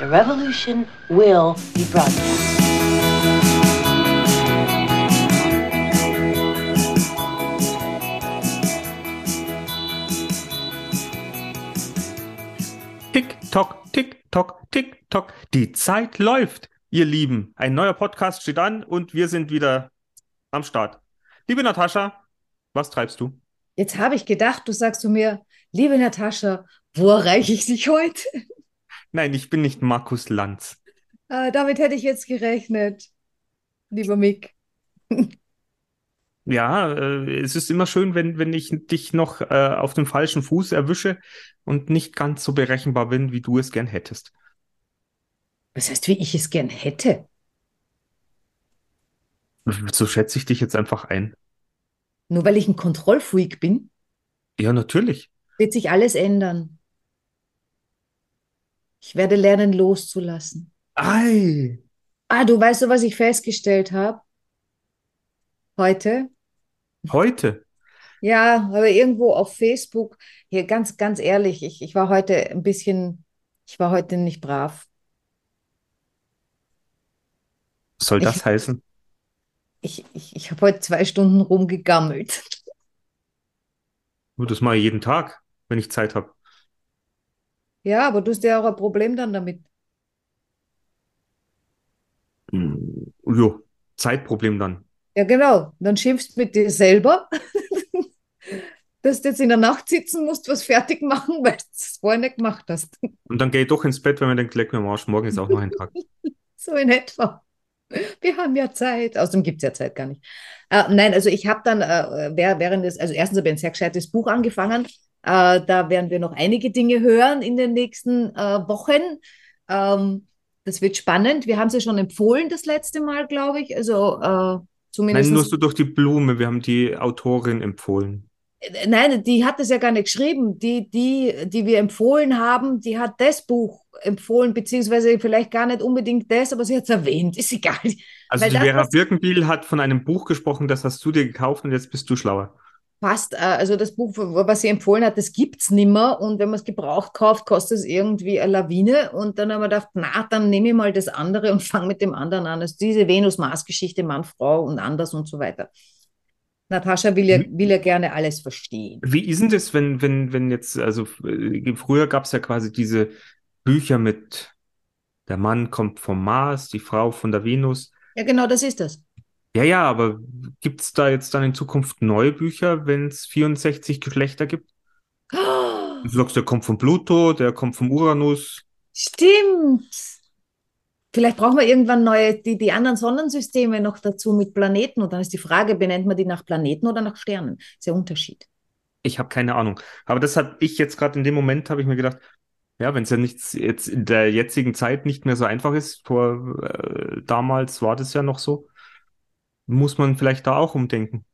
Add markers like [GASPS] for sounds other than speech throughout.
The revolution will be broadcast. Tick, tock, tick, tock, tick, tock. Die Zeit läuft, ihr Lieben. Ein neuer Podcast steht an und wir sind wieder am Start. Liebe Natascha, was treibst du? Jetzt habe ich gedacht, du sagst zu mir, liebe Natascha, wo erreiche ich dich heute? Nein, ich bin nicht Markus Lanz. Äh, damit hätte ich jetzt gerechnet, lieber Mick. Ja, äh, es ist immer schön, wenn, wenn ich dich noch äh, auf dem falschen Fuß erwische und nicht ganz so berechenbar bin, wie du es gern hättest. Was heißt, wie ich es gern hätte? So schätze ich dich jetzt einfach ein. Nur weil ich ein Kontrollfreak bin, Ja, natürlich. wird sich alles ändern. Ich werde lernen, loszulassen. Ei, Ah, du weißt du, was ich festgestellt habe? Heute? heute. Ja, aber irgendwo auf Facebook, hier ganz, ganz ehrlich, ich, ich war heute ein bisschen, ich war heute nicht brav. Was soll das Ich- heißen? Ich, ich, ich habe heute zwei Stunden rumgegammelt. Das mache ich jeden Tag, wenn ich Zeit habe. Ja, aber du hast ja auch ein Problem dann damit. Hm, jo, Zeitproblem dann. Ja, genau. Dann schimpfst mit dir selber, [LAUGHS] dass du jetzt in der Nacht sitzen musst, was fertig machen, weil du es vorher nicht gemacht hast. Und dann gehe ich doch ins Bett, wenn man denkt, leck mir am Arsch, morgen ist auch noch ein Tag. [LAUGHS] So in etwa. Wir haben ja Zeit. Außerdem gibt es ja Zeit gar nicht. Äh, nein, also ich habe dann äh, während des, also erstens habe ich ein sehr gescheites Buch angefangen. Äh, da werden wir noch einige Dinge hören in den nächsten äh, Wochen. Ähm, das wird spannend. Wir haben ja schon empfohlen das letzte Mal, glaube ich. Also äh, Nein, zumindest. nur so durch die Blume. Wir haben die Autorin empfohlen. Äh, Nein, die hat es ja gar nicht geschrieben. Die, die, die wir empfohlen haben, die hat das Buch empfohlen, beziehungsweise vielleicht gar nicht unbedingt das, aber sie hat es erwähnt. Ist egal. Also Weil die das, Vera Birkenbiel hat von einem Buch gesprochen, das hast du dir gekauft und jetzt bist du schlauer. Passt, äh, also das Buch, was sie empfohlen hat, das gibt es nimmer. Und wenn man es gebraucht kauft, kostet es irgendwie eine Lawine. Und dann haben wir gedacht, na, dann nehme ich mal das andere und [LAUGHS] fange mit dem anderen an. Also diese Venus-Mars-Geschichte, Mann, Frau und anders und so weiter. Natascha will ja, Mhm. will ja gerne alles verstehen. Wie ist denn das, wenn, wenn, wenn jetzt, also äh, früher gab es ja quasi diese Bücher mit der Mann kommt vom Mars, die Frau von der Venus. Ja, genau, das ist das. Ja, ja, aber gibt es da jetzt dann in Zukunft neue Bücher, wenn es 64 Geschlechter gibt? [GASPS] Du sagst, der kommt von Pluto, der kommt vom Uranus. Stimmt. Vielleicht brauchen wir irgendwann neue, die, die anderen Sonnensysteme noch dazu mit Planeten. Und dann ist die Frage, benennt man die nach Planeten oder nach Sternen? ist der Unterschied. Ich habe keine Ahnung. Aber das habe ich jetzt gerade in dem Moment, habe ich mir gedacht, ja, wenn es ja nichts jetzt in der jetzigen Zeit nicht mehr so einfach ist, vor äh, damals war das ja noch so, muss man vielleicht da auch umdenken.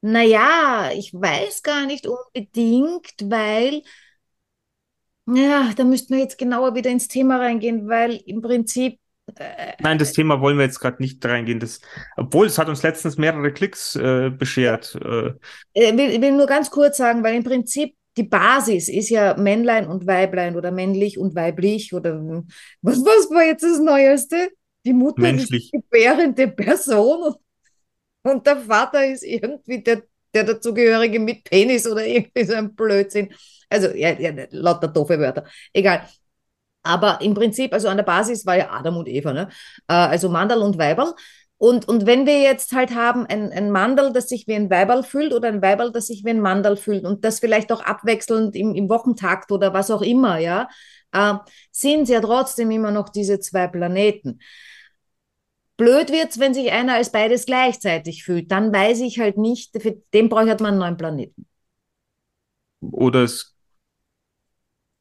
Naja, ich weiß gar nicht unbedingt, weil, ja, da müssten wir jetzt genauer wieder ins Thema reingehen, weil im Prinzip, äh, Nein, das Thema wollen wir jetzt gerade nicht reingehen. Das, obwohl es hat uns letztens mehrere Klicks äh, beschert. Äh, äh, will, will nur ganz kurz sagen, weil im Prinzip die Basis ist ja Männlein und Weiblein oder männlich und weiblich oder was, was war jetzt das Neueste? Die Mutter Menschlich. ist die gebärende Person und, und der Vater ist irgendwie der, der dazugehörige mit Penis oder irgendwie so ein Blödsinn. Also, ja, ja, lauter doofe Wörter. Egal. Aber im Prinzip, also an der Basis war ja Adam und Eva, ne? Äh, also Mandal und Weiberl. Und, und wenn wir jetzt halt haben ein, ein Mandal, das sich wie ein Weiberl fühlt oder ein Weiberl, das sich wie ein Mandal fühlt und das vielleicht auch abwechselnd im, im Wochentakt oder was auch immer, ja, äh, sind ja trotzdem immer noch diese zwei Planeten. Blöd wird's, wenn sich einer als beides gleichzeitig fühlt. Dann weiß ich halt nicht, für den braucht man einen neuen Planeten. oder es,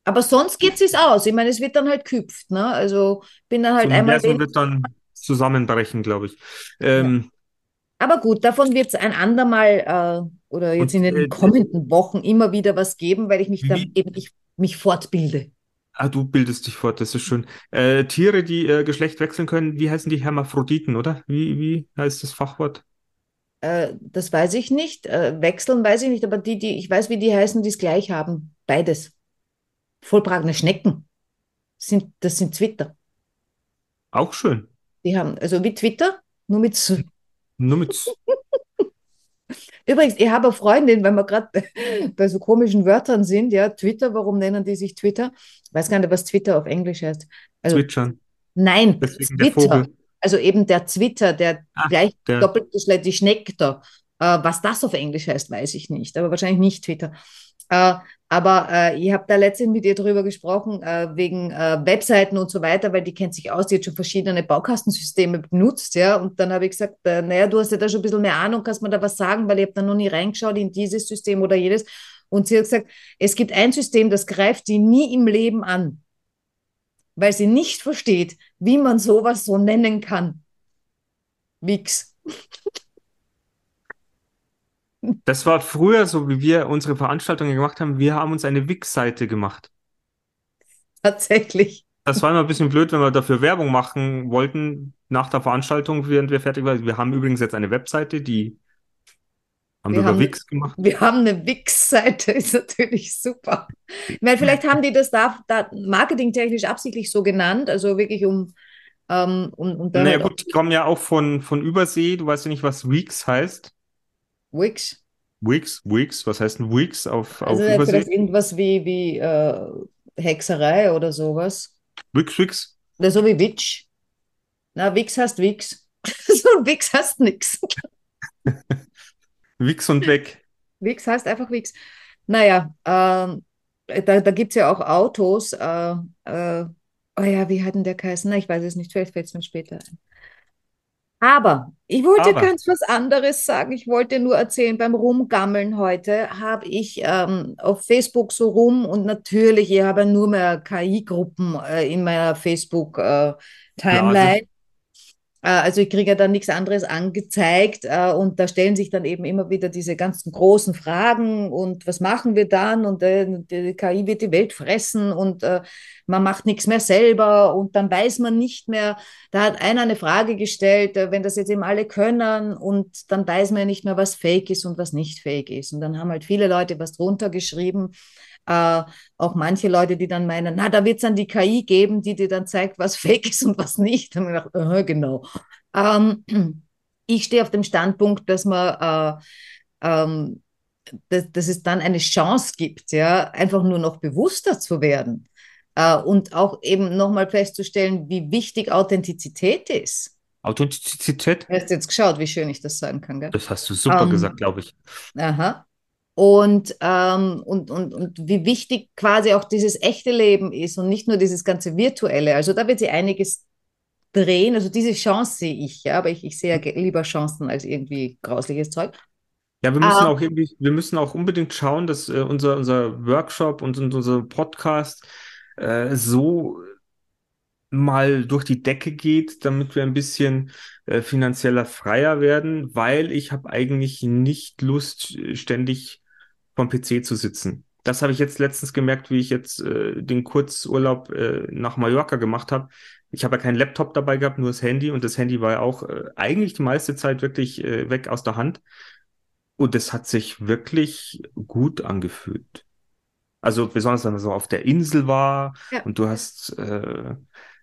Aber sonst geht es aus. Ich meine, es wird dann halt küpft, ne? Also bin dann das halt einmal Universum wenig. wird dann zusammenbrechen, glaube ich. Ähm, Aber gut, davon wird es ein andermal äh, oder jetzt Und, in den äh, kommenden Wochen immer wieder was geben, weil ich mich dann eben ich, mich fortbilde. Ah, du bildest dich fort, das ist schön. Äh, Tiere, die äh, Geschlecht wechseln können, wie heißen die Hermaphroditen, oder? Wie, wie heißt das Fachwort? Äh, das weiß ich nicht. Äh, wechseln weiß ich nicht, aber die, die, ich weiß, wie die heißen, die es gleich haben. Beides. Vollbragene Schnecken. sind, das sind Twitter. Auch schön. Die haben, also wie Twitter, nur mit S. Nur mit. [LAUGHS] Übrigens, ich habe eine Freundin, wenn wir gerade [LAUGHS] bei, so komischen Wörtern sind, ja, Twitter, warum nennen die sich Twitter? Ich weiß gar nicht, was Twitter auf Englisch heißt. Also, Zwitschern. nein, Deswegen Twitter. Also eben der Twitter, der Ah, gleich der- doppelt die Schnecke da. Äh, was das auf Englisch heißt, weiß ich nicht, aber wahrscheinlich nicht Twitter. Äh, aber äh, ich habe da letztens mit ihr drüber gesprochen, äh, wegen äh, Webseiten und so weiter, weil die kennt sich aus, die hat schon verschiedene Baukastensysteme benutzt, ja. Und dann habe ich gesagt, äh, naja, du hast ja da schon ein bisschen mehr Ahnung, kannst mir da was sagen, weil ich habe da noch nie reingeschaut in dieses System oder jedes. Und sie hat gesagt, es gibt ein System, das greift sie nie im Leben an, weil sie nicht versteht, wie man sowas so nennen kann. Wix. Das war früher so, wie wir unsere Veranstaltungen gemacht haben. Wir haben uns eine Wix-Seite gemacht. Tatsächlich. Das war immer ein bisschen blöd, wenn wir dafür Werbung machen wollten nach der Veranstaltung, während wir fertig waren. Wir haben übrigens jetzt eine Webseite, die haben Wir wir über Wix gemacht. Wir haben eine Wix-Seite, [LAUGHS] ist natürlich super. Ich meine, vielleicht haben die das da, da marketingtechnisch absichtlich so genannt, also wirklich um, ähm, um, um Naja halt gut, die kommen ja auch von, von Übersee. Du weißt ja nicht, was Wix heißt. Wix. Wix, Wix, was heißt denn Wix auf, auf Also vielleicht Übersee? irgendwas wie, wie äh, Hexerei oder sowas. Wix, Wix. Oder so wie Witch. Na, Wix heißt Wix. [LAUGHS] so Wix heißt nix. [LAUGHS] Wix und weg. Wix heißt einfach Wix. Naja, ähm, da, da gibt es ja auch Autos. Äh, äh, oh ja, wie hat denn der geheißen? Na, ich weiß es nicht, vielleicht fällt es mir später ein. Aber ich wollte Aber. ganz was anderes sagen. Ich wollte nur erzählen, beim Rumgammeln heute habe ich ähm, auf Facebook so rum und natürlich, ich habe nur mehr KI-Gruppen äh, in meiner Facebook-Timeline. Äh, Also ich kriege ja dann nichts anderes angezeigt äh, und da stellen sich dann eben immer wieder diese ganzen großen Fragen und was machen wir dann? Und äh, die KI wird die Welt fressen und äh, man macht nichts mehr selber und dann weiß man nicht mehr, da hat einer eine Frage gestellt, äh, wenn das jetzt eben alle können und dann weiß man ja nicht mehr, was fake ist und was nicht fake ist. Und dann haben halt viele Leute was drunter geschrieben, äh, auch manche Leute, die dann meinen, na, da wird es dann die KI geben, die dir dann zeigt, was [LAUGHS] fake ist und was nicht. Da habe ich gedacht, aha, genau. Ähm, [CLEARS THROAT] ich stehe auf dem Standpunkt, dass man, äh, ähm, dass, dass es dann eine Chance gibt, ja, einfach nur noch bewusster zu werden äh, und auch eben nochmal festzustellen, wie wichtig Authentizität ist. Authentizität? Du hast jetzt geschaut, wie schön ich das sagen kann, gell? Das hast du super Ähm, gesagt, glaube ich. Aha. Und, ähm, und, und, und wie wichtig quasi auch dieses echte Leben ist und nicht nur dieses ganze virtuelle. Also da wird sich einiges drehen. Also diese Chance sehe ich, ja, aber ich, ich sehe ja ge- lieber Chancen als irgendwie grausliches Zeug. Ja, wir müssen Ah. auch irgendwie, wir müssen auch unbedingt schauen, dass äh, unser, unser Workshop und, und unser Podcast äh, so mal durch die Decke geht, damit wir ein bisschen äh, finanzieller freier werden, weil ich habe eigentlich nicht Lust, äh, ständig vom PC zu sitzen. Das habe ich jetzt letztens gemerkt, wie ich jetzt äh, den Kurzurlaub äh, nach Mallorca gemacht habe. Ich habe ja keinen Laptop dabei gehabt, nur das Handy und das Handy war ja auch äh, eigentlich die meiste Zeit wirklich äh, weg aus der Hand. Und es hat sich wirklich gut angefühlt. Also besonders, wenn man so auf der Insel war Ja. und du hast, äh,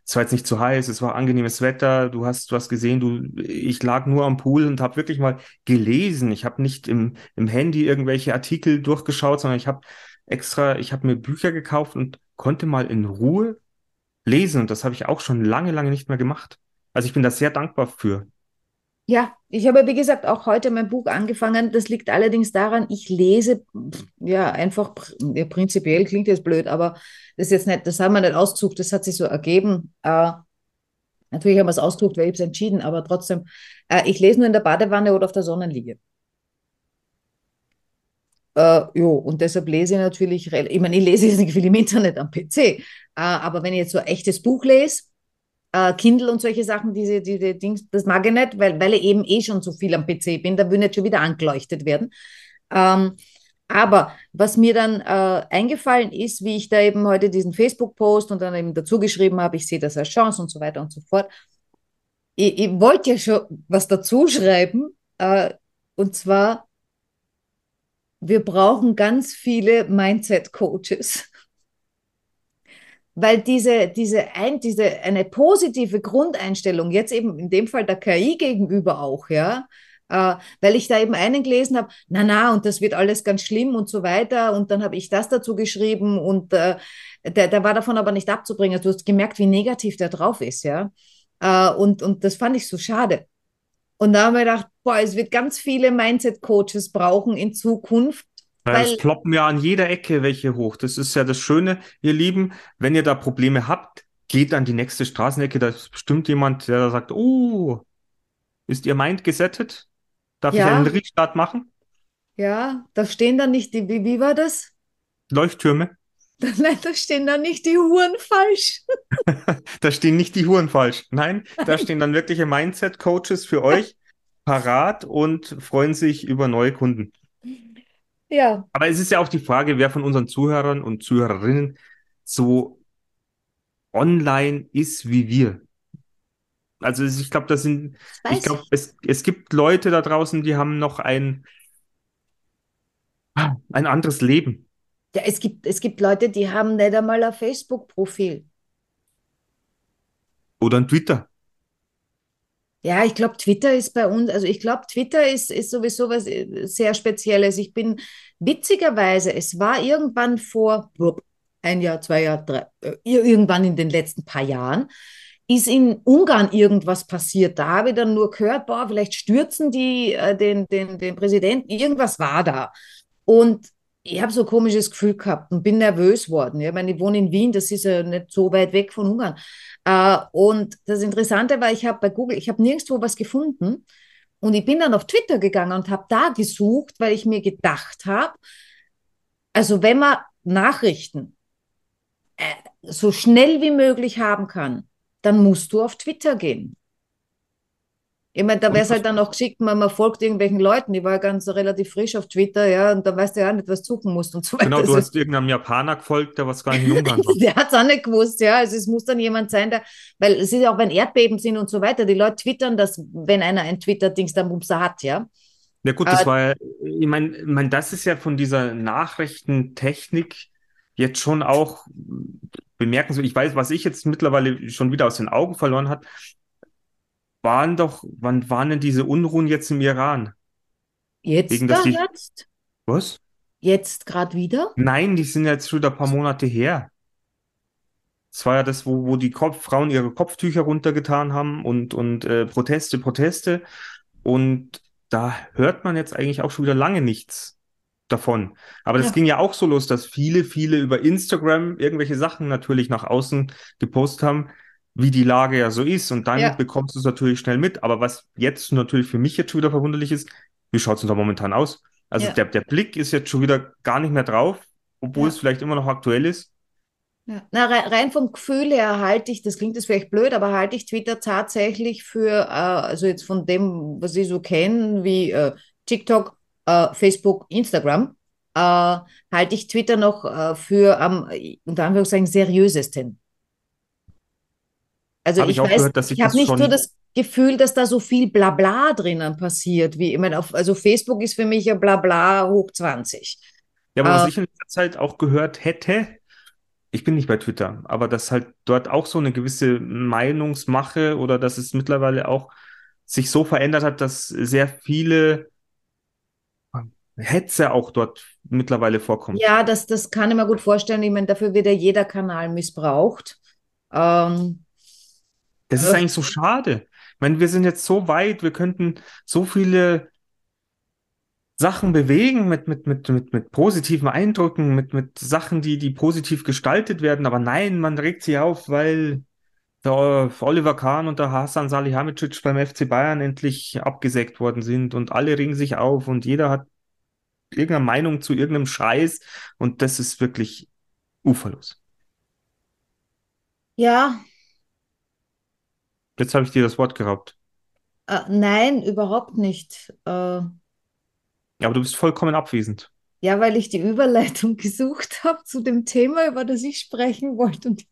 es war jetzt nicht zu heiß, es war angenehmes Wetter, du hast was gesehen, du, ich lag nur am Pool und habe wirklich mal gelesen. Ich habe nicht im, im Handy irgendwelche Artikel durchgeschaut, sondern ich habe extra, ich habe mir Bücher gekauft und konnte mal in Ruhe lesen. Und das habe ich auch schon lange, lange nicht mehr gemacht. Also ich bin da sehr dankbar für. Ja, ich habe, wie gesagt, auch heute mein Buch angefangen. Das liegt allerdings daran, ich lese, ja, einfach, ja, prinzipiell klingt jetzt blöd, aber das ist jetzt nicht, das haben wir nicht ausgesucht, das hat sich so ergeben. Äh, natürlich haben wir es ausgesucht, weil ich es entschieden, aber trotzdem, äh, ich lese nur in der Badewanne oder auf der Sonnenliege. Äh, jo, und deshalb lese ich natürlich, ich meine, ich lese jetzt nicht viel im Internet am PC, äh, aber wenn ich jetzt so ein echtes Buch lese, äh, Kindle und solche Sachen, diese, diese Dings, das mag ich nicht, weil, weil ich eben eh schon so viel am PC bin, da will nicht schon wieder angeleuchtet werden. Ähm, aber was mir dann äh, eingefallen ist, wie ich da eben heute diesen Facebook-Post und dann eben dazu geschrieben habe, ich sehe das als Chance und so weiter und so fort. Ich, ich wollte ja schon was dazu schreiben, äh, und zwar, wir brauchen ganz viele Mindset-Coaches weil diese, diese, ein, diese eine positive Grundeinstellung, jetzt eben in dem Fall der KI gegenüber auch, ja, äh, weil ich da eben einen gelesen habe, na na, und das wird alles ganz schlimm und so weiter. Und dann habe ich das dazu geschrieben und äh, der, der war davon aber nicht abzubringen. Du hast gemerkt, wie negativ der drauf ist, ja. Äh, und, und das fand ich so schade. Und da haben wir gedacht, boah, es wird ganz viele Mindset-Coaches brauchen in Zukunft. Weil, es ploppen ja an jeder Ecke welche hoch. Das ist ja das Schöne, ihr Lieben. Wenn ihr da Probleme habt, geht an die nächste Straßenecke. Da ist bestimmt jemand, der da sagt, oh, ist Ihr Mind gesettet? Darf ich Ja. einen Restart machen? ja, da stehen dann nicht die, wie, wie war das? Leuchttürme? [LAUGHS] Nein, da stehen dann nicht die Huren falsch. [LAUGHS] Da stehen nicht die Huren falsch. Nein, da stehen dann wirkliche Mindset-Coaches für euch [LAUGHS] parat und freuen sich über neue Kunden. Ja, Aber es ist ja auch die Frage, wer von unseren Zuhörern und Zuhörerinnen so online ist wie wir. Also ich glaube, das sind, das ich glaube, es, es gibt Leute da draußen, die haben noch ein, ein anderes Leben. Ja, es gibt, es gibt Leute, die haben nicht einmal ein Facebook-Profil. Oder ein Twitter. Ja, ich glaube, Twitter ist bei uns, also ich glaube, Twitter ist, ist sowieso was äh, sehr Spezielles. Ich bin witzigerweise, es war irgendwann vor ein Jahr, zwei Jahr, drei, äh, ir- irgendwann in den letzten paar Jahren, ist in Ungarn irgendwas passiert. Da habe ich dann nur gehört, boah, vielleicht stürzen die äh, den, den, den Präsidenten. Irgendwas war da. Und ich habe so ein komisches Gefühl gehabt und bin nervös worden. Ja, Ich meine, ich wohne in Wien, das ist ja nicht so weit weg von Ungarn. Äh, und das Interessante war, ich habe bei Google, ich habe nirgendwo was gefunden. Und ich bin dann auf Twitter gegangen und habe da gesucht, weil ich mir gedacht habe, also wenn man Nachrichten äh, so schnell wie möglich haben kann, dann musst du auf Twitter gehen. Ich meine, da wäre es halt dann auch geschickt, man, man folgt irgendwelchen Leuten. Ich war ja ganz relativ frisch auf Twitter, ja, und da weißt du ja auch nicht, was du suchen musst und so weiter. Genau, du Also- hast irgendeinem Japaner gefolgt, der was gar nicht in Ungarn war. Der hat es auch nicht gewusst, ja. Also es muss dann jemand sein, der, weil es ist ja auch, wenn Erdbeben sind und so weiter, die Leute twittern, dass, wenn einer ein Twitter-Dings dann Bumser hat, ja. Ja gut, das Äh, war ja, ich meine, ich mein, das ist ja von dieser Nachrichtentechnik jetzt schon auch bemerkenswert. Ich weiß, was ich jetzt mittlerweile schon wieder aus den Augen verloren hat, waren doch, wann waren denn diese Unruhen jetzt im Iran? Jetzt, Wegen, dass da, die- jetzt, Was? jetzt gerade wieder? Nein, die sind jetzt schon ein paar Monate her. Es war ja das, wo, wo die Kopf, Frauen ihre Kopftücher runtergetan haben und, und äh, Proteste, Proteste. Und da hört man jetzt eigentlich auch schon wieder lange nichts davon. Aber das Ja. ging ja auch so los, dass viele, viele über Instagram irgendwelche Sachen natürlich nach außen gepostet haben, wie die Lage ja so ist. Und dann Ja. bekommst du es natürlich schnell mit. Aber was jetzt natürlich für mich jetzt schon wieder verwunderlich ist, wie schaut es denn da momentan aus? Also Ja. der, der Blick ist jetzt schon wieder gar nicht mehr drauf, obwohl Ja. es vielleicht immer noch aktuell ist. Ja. Na, rein, rein vom Gefühl her halte ich, das klingt jetzt vielleicht blöd, aber halte ich Twitter tatsächlich für, äh, also jetzt von dem, was ich so kenne, wie äh, TikTok, äh, Facebook, Instagram, äh, halte ich Twitter noch äh, für am, unter Anführungszeichen, seriösesten. Also Habe ich ich auch weiß, gehört, dass sich ich habe nicht so das Gefühl, dass da so viel Blabla drinnen passiert, wie, ich meine, auf, also Facebook ist für mich ja Blabla hoch 20. Ja, aber was Äh, ich in letzter Zeit auch gehört hätte, ich bin nicht bei Twitter, aber dass halt dort auch so eine gewisse Meinungsmache oder dass es mittlerweile auch sich so verändert hat, dass sehr viele Hetze auch dort mittlerweile vorkommt. Ja, das, das kann ich mir gut vorstellen. Ich meine, dafür wird ja jeder Kanal missbraucht. Ähm, Das ist Ja. eigentlich so schade. Ich meine, wir sind jetzt so weit, wir könnten so viele Sachen bewegen mit, mit, mit, mit, mit positiven Eindrücken, mit, mit Sachen, die, die positiv gestaltet werden. Aber nein, man regt sich auf, weil der Oliver Kahn und der Hasan Salihamidzic beim FC Bayern endlich abgesägt worden sind und alle regen sich auf und jeder hat irgendeine Meinung zu irgendeinem Scheiß und das ist wirklich uferlos. ja, Jetzt habe ich dir das Wort geraubt. äh, nein, überhaupt nicht. Äh, Aber du bist vollkommen abwesend. ja, weil ich die Überleitung [LAUGHS] gesucht habe zu dem Thema, über das ich sprechen wollte. Und ich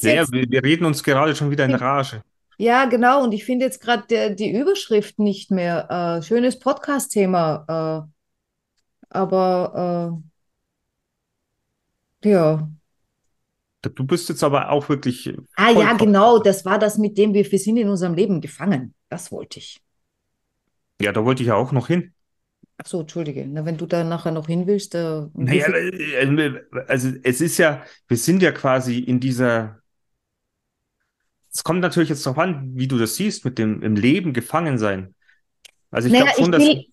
Ja, ja, wir, wir reden uns gerade schon wieder in Rage. ja, genau. Und ich finde jetzt gerade die Überschrift nicht mehr. Äh, schönes Podcast-Thema. Äh, aber äh, ja, Du bist jetzt aber auch wirklich. Ah ja, genau, das war das, mit dem wir, wir sind in unserem Leben gefangen. Das wollte ich. Ja, da wollte ich ja auch noch hin. Ach so, entschuldige. Na, wenn du da nachher noch hin willst, äh, Naja, äh, also es ist ja, wir sind ja quasi in dieser. Es kommt natürlich jetzt darauf an, wie du das siehst, mit dem im Leben gefangen sein. Also ich Naja, glaube schon, ich dass will,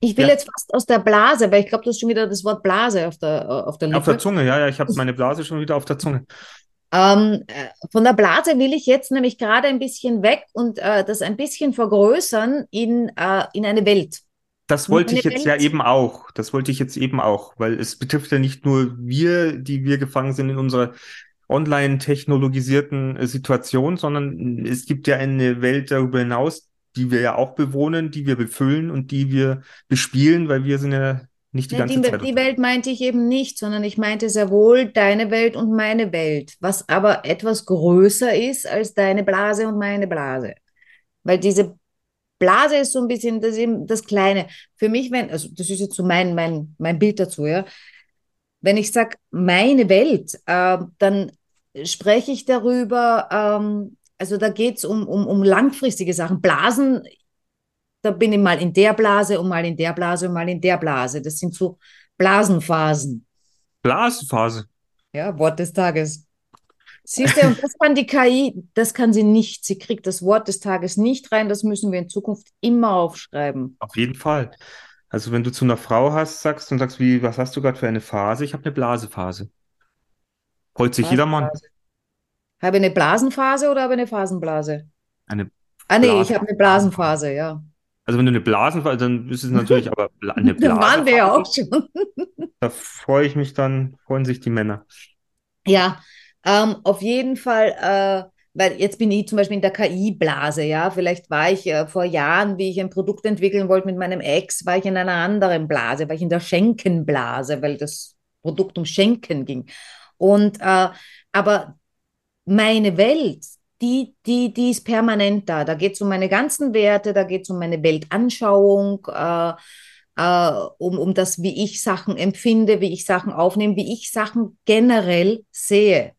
ich will Ja. jetzt fast aus der Blase, weil ich glaube, du hast schon wieder das Wort Blase auf der, äh, auf der auf der Lippe. Zunge, ja, ja, ich habe [LAUGHS] meine Blase schon wieder auf der Zunge. Ähm, äh, von der Blase will ich jetzt nämlich gerade ein bisschen weg und äh, das ein bisschen vergrößern in, äh, in eine Welt. Das wollte ich jetzt ja Welt- eben auch. Das wollte ich jetzt eben auch, weil es betrifft ja nicht nur wir, die wir gefangen sind in unserer online technologisierten äh, Situation, sondern es gibt ja eine Welt darüber hinaus, die wir ja auch bewohnen, die wir befüllen und die wir bespielen, weil wir sind ja nicht die Ne, ganze die, Zeit. die Welt meinte ich eben nicht, sondern ich meinte sehr wohl deine Welt und meine Welt, was aber etwas größer ist als deine Blase und meine Blase. Weil diese Blase ist so ein bisschen das, eben das Kleine. Für mich, wenn, also das ist jetzt so mein, mein, mein Bild dazu, ja. Wenn ich sage, meine Welt, äh, dann spreche ich darüber, ähm, also da geht es um, um, um langfristige Sachen. Blasen, da bin ich mal in der Blase und mal in der Blase und mal in der Blase. Das sind so Blasenphasen. Blasenphase. Ja, Wort des Tages. Siehst du, und das kann die KI, das kann sie nicht. Sie kriegt das Wort des Tages nicht rein. Das müssen wir in Zukunft immer aufschreiben. Auf jeden Fall. Also wenn du zu einer Frau hast, sagst und sagst, wie, was hast du gerade für eine Phase? Ich habe eine Blasephase. Freut sich jedermann. Blasenphase. Habe ich eine Blasenphase oder habe ich eine Phasenblase? Eine Ah, nee, ich habe eine Blasenphase, ja. Also wenn du eine Blasenphase, dann ist es natürlich aber eine [LAUGHS] Da waren wir ja auch Blasenphase. schon. [LAUGHS] Da freue ich mich dann, freuen sich die Männer. Ja, ähm, auf jeden Fall, äh, weil jetzt bin ich zum Beispiel in der KI-Blase, ja. Vielleicht war ich äh, vor Jahren, wie ich ein Produkt entwickeln wollte mit meinem Ex, war ich in einer anderen Blase, war ich in der Schenkenblase, weil das Produkt um Schenken ging. Und äh, aber meine Welt, die, die, die ist permanent da. Da geht es um meine ganzen Werte, da geht es um meine Weltanschauung, äh, äh, um, um das, wie ich Sachen empfinde, wie ich Sachen aufnehme, wie ich Sachen generell sehe.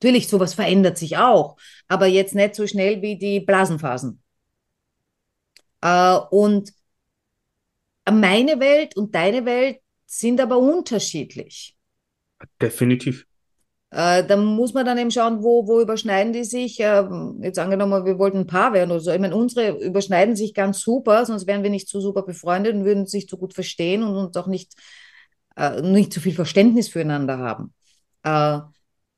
Natürlich, sowas verändert sich auch, aber jetzt nicht so schnell wie die Blasenphasen. Äh, und meine Welt und deine Welt sind aber unterschiedlich. Definitiv. Äh, da muss man dann eben schauen, wo, wo überschneiden die sich. Ähm, jetzt angenommen, wir wollten ein Paar werden oder so. Ich meine, unsere überschneiden sich ganz super, sonst wären wir nicht so super befreundet und würden uns nicht so gut verstehen und uns auch nicht, äh, nicht so viel Verständnis füreinander haben. Äh,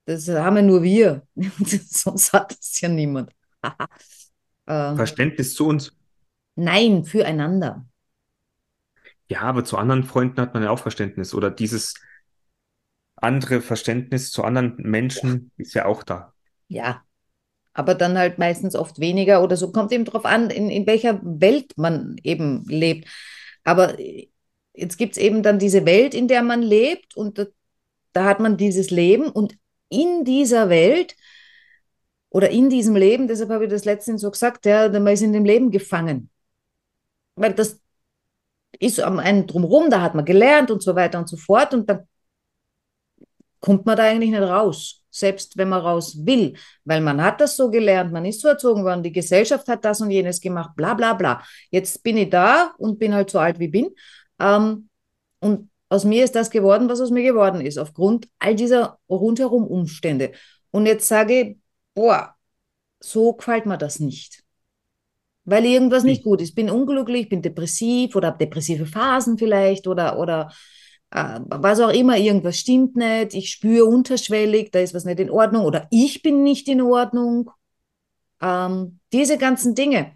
das haben ja nur wir. [LAUGHS] Sonst hat das ja niemand. [LAUGHS] äh, Verständnis zu uns. nein, füreinander. Ja, aber zu anderen Freunden hat man ja auch Verständnis. Oder dieses andere Verständnis zu anderen Menschen ist ja auch da. Ja, aber dann halt meistens oft weniger oder so. Kommt eben drauf an, in, in welcher Welt man eben lebt. Aber jetzt gibt es eben dann diese Welt, in der man lebt und da, da hat man dieses Leben und in dieser Welt oder in diesem Leben, deshalb habe ich das letztens so gesagt, ja, man ist in dem Leben gefangen. Weil das ist am einen drumherum, da hat man gelernt und so weiter und so fort und dann kommt man da eigentlich nicht raus, selbst wenn man raus will, weil man hat das so gelernt, man ist so erzogen worden, die Gesellschaft hat das und jenes gemacht, bla bla bla. Jetzt bin ich da und bin halt so alt wie bin. Ähm, und aus mir ist das geworden, was aus mir geworden ist, aufgrund all dieser rundherum Umstände. Und jetzt sage ich, boah, so gefällt mir das nicht. Weil irgendwas nicht gut ist. Bin unglücklich, bin depressiv oder habe depressive Phasen vielleicht oder, oder was auch immer, irgendwas stimmt nicht, ich spüre unterschwellig, da ist was nicht in Ordnung oder ich bin nicht in Ordnung. Ähm, diese ganzen Dinge.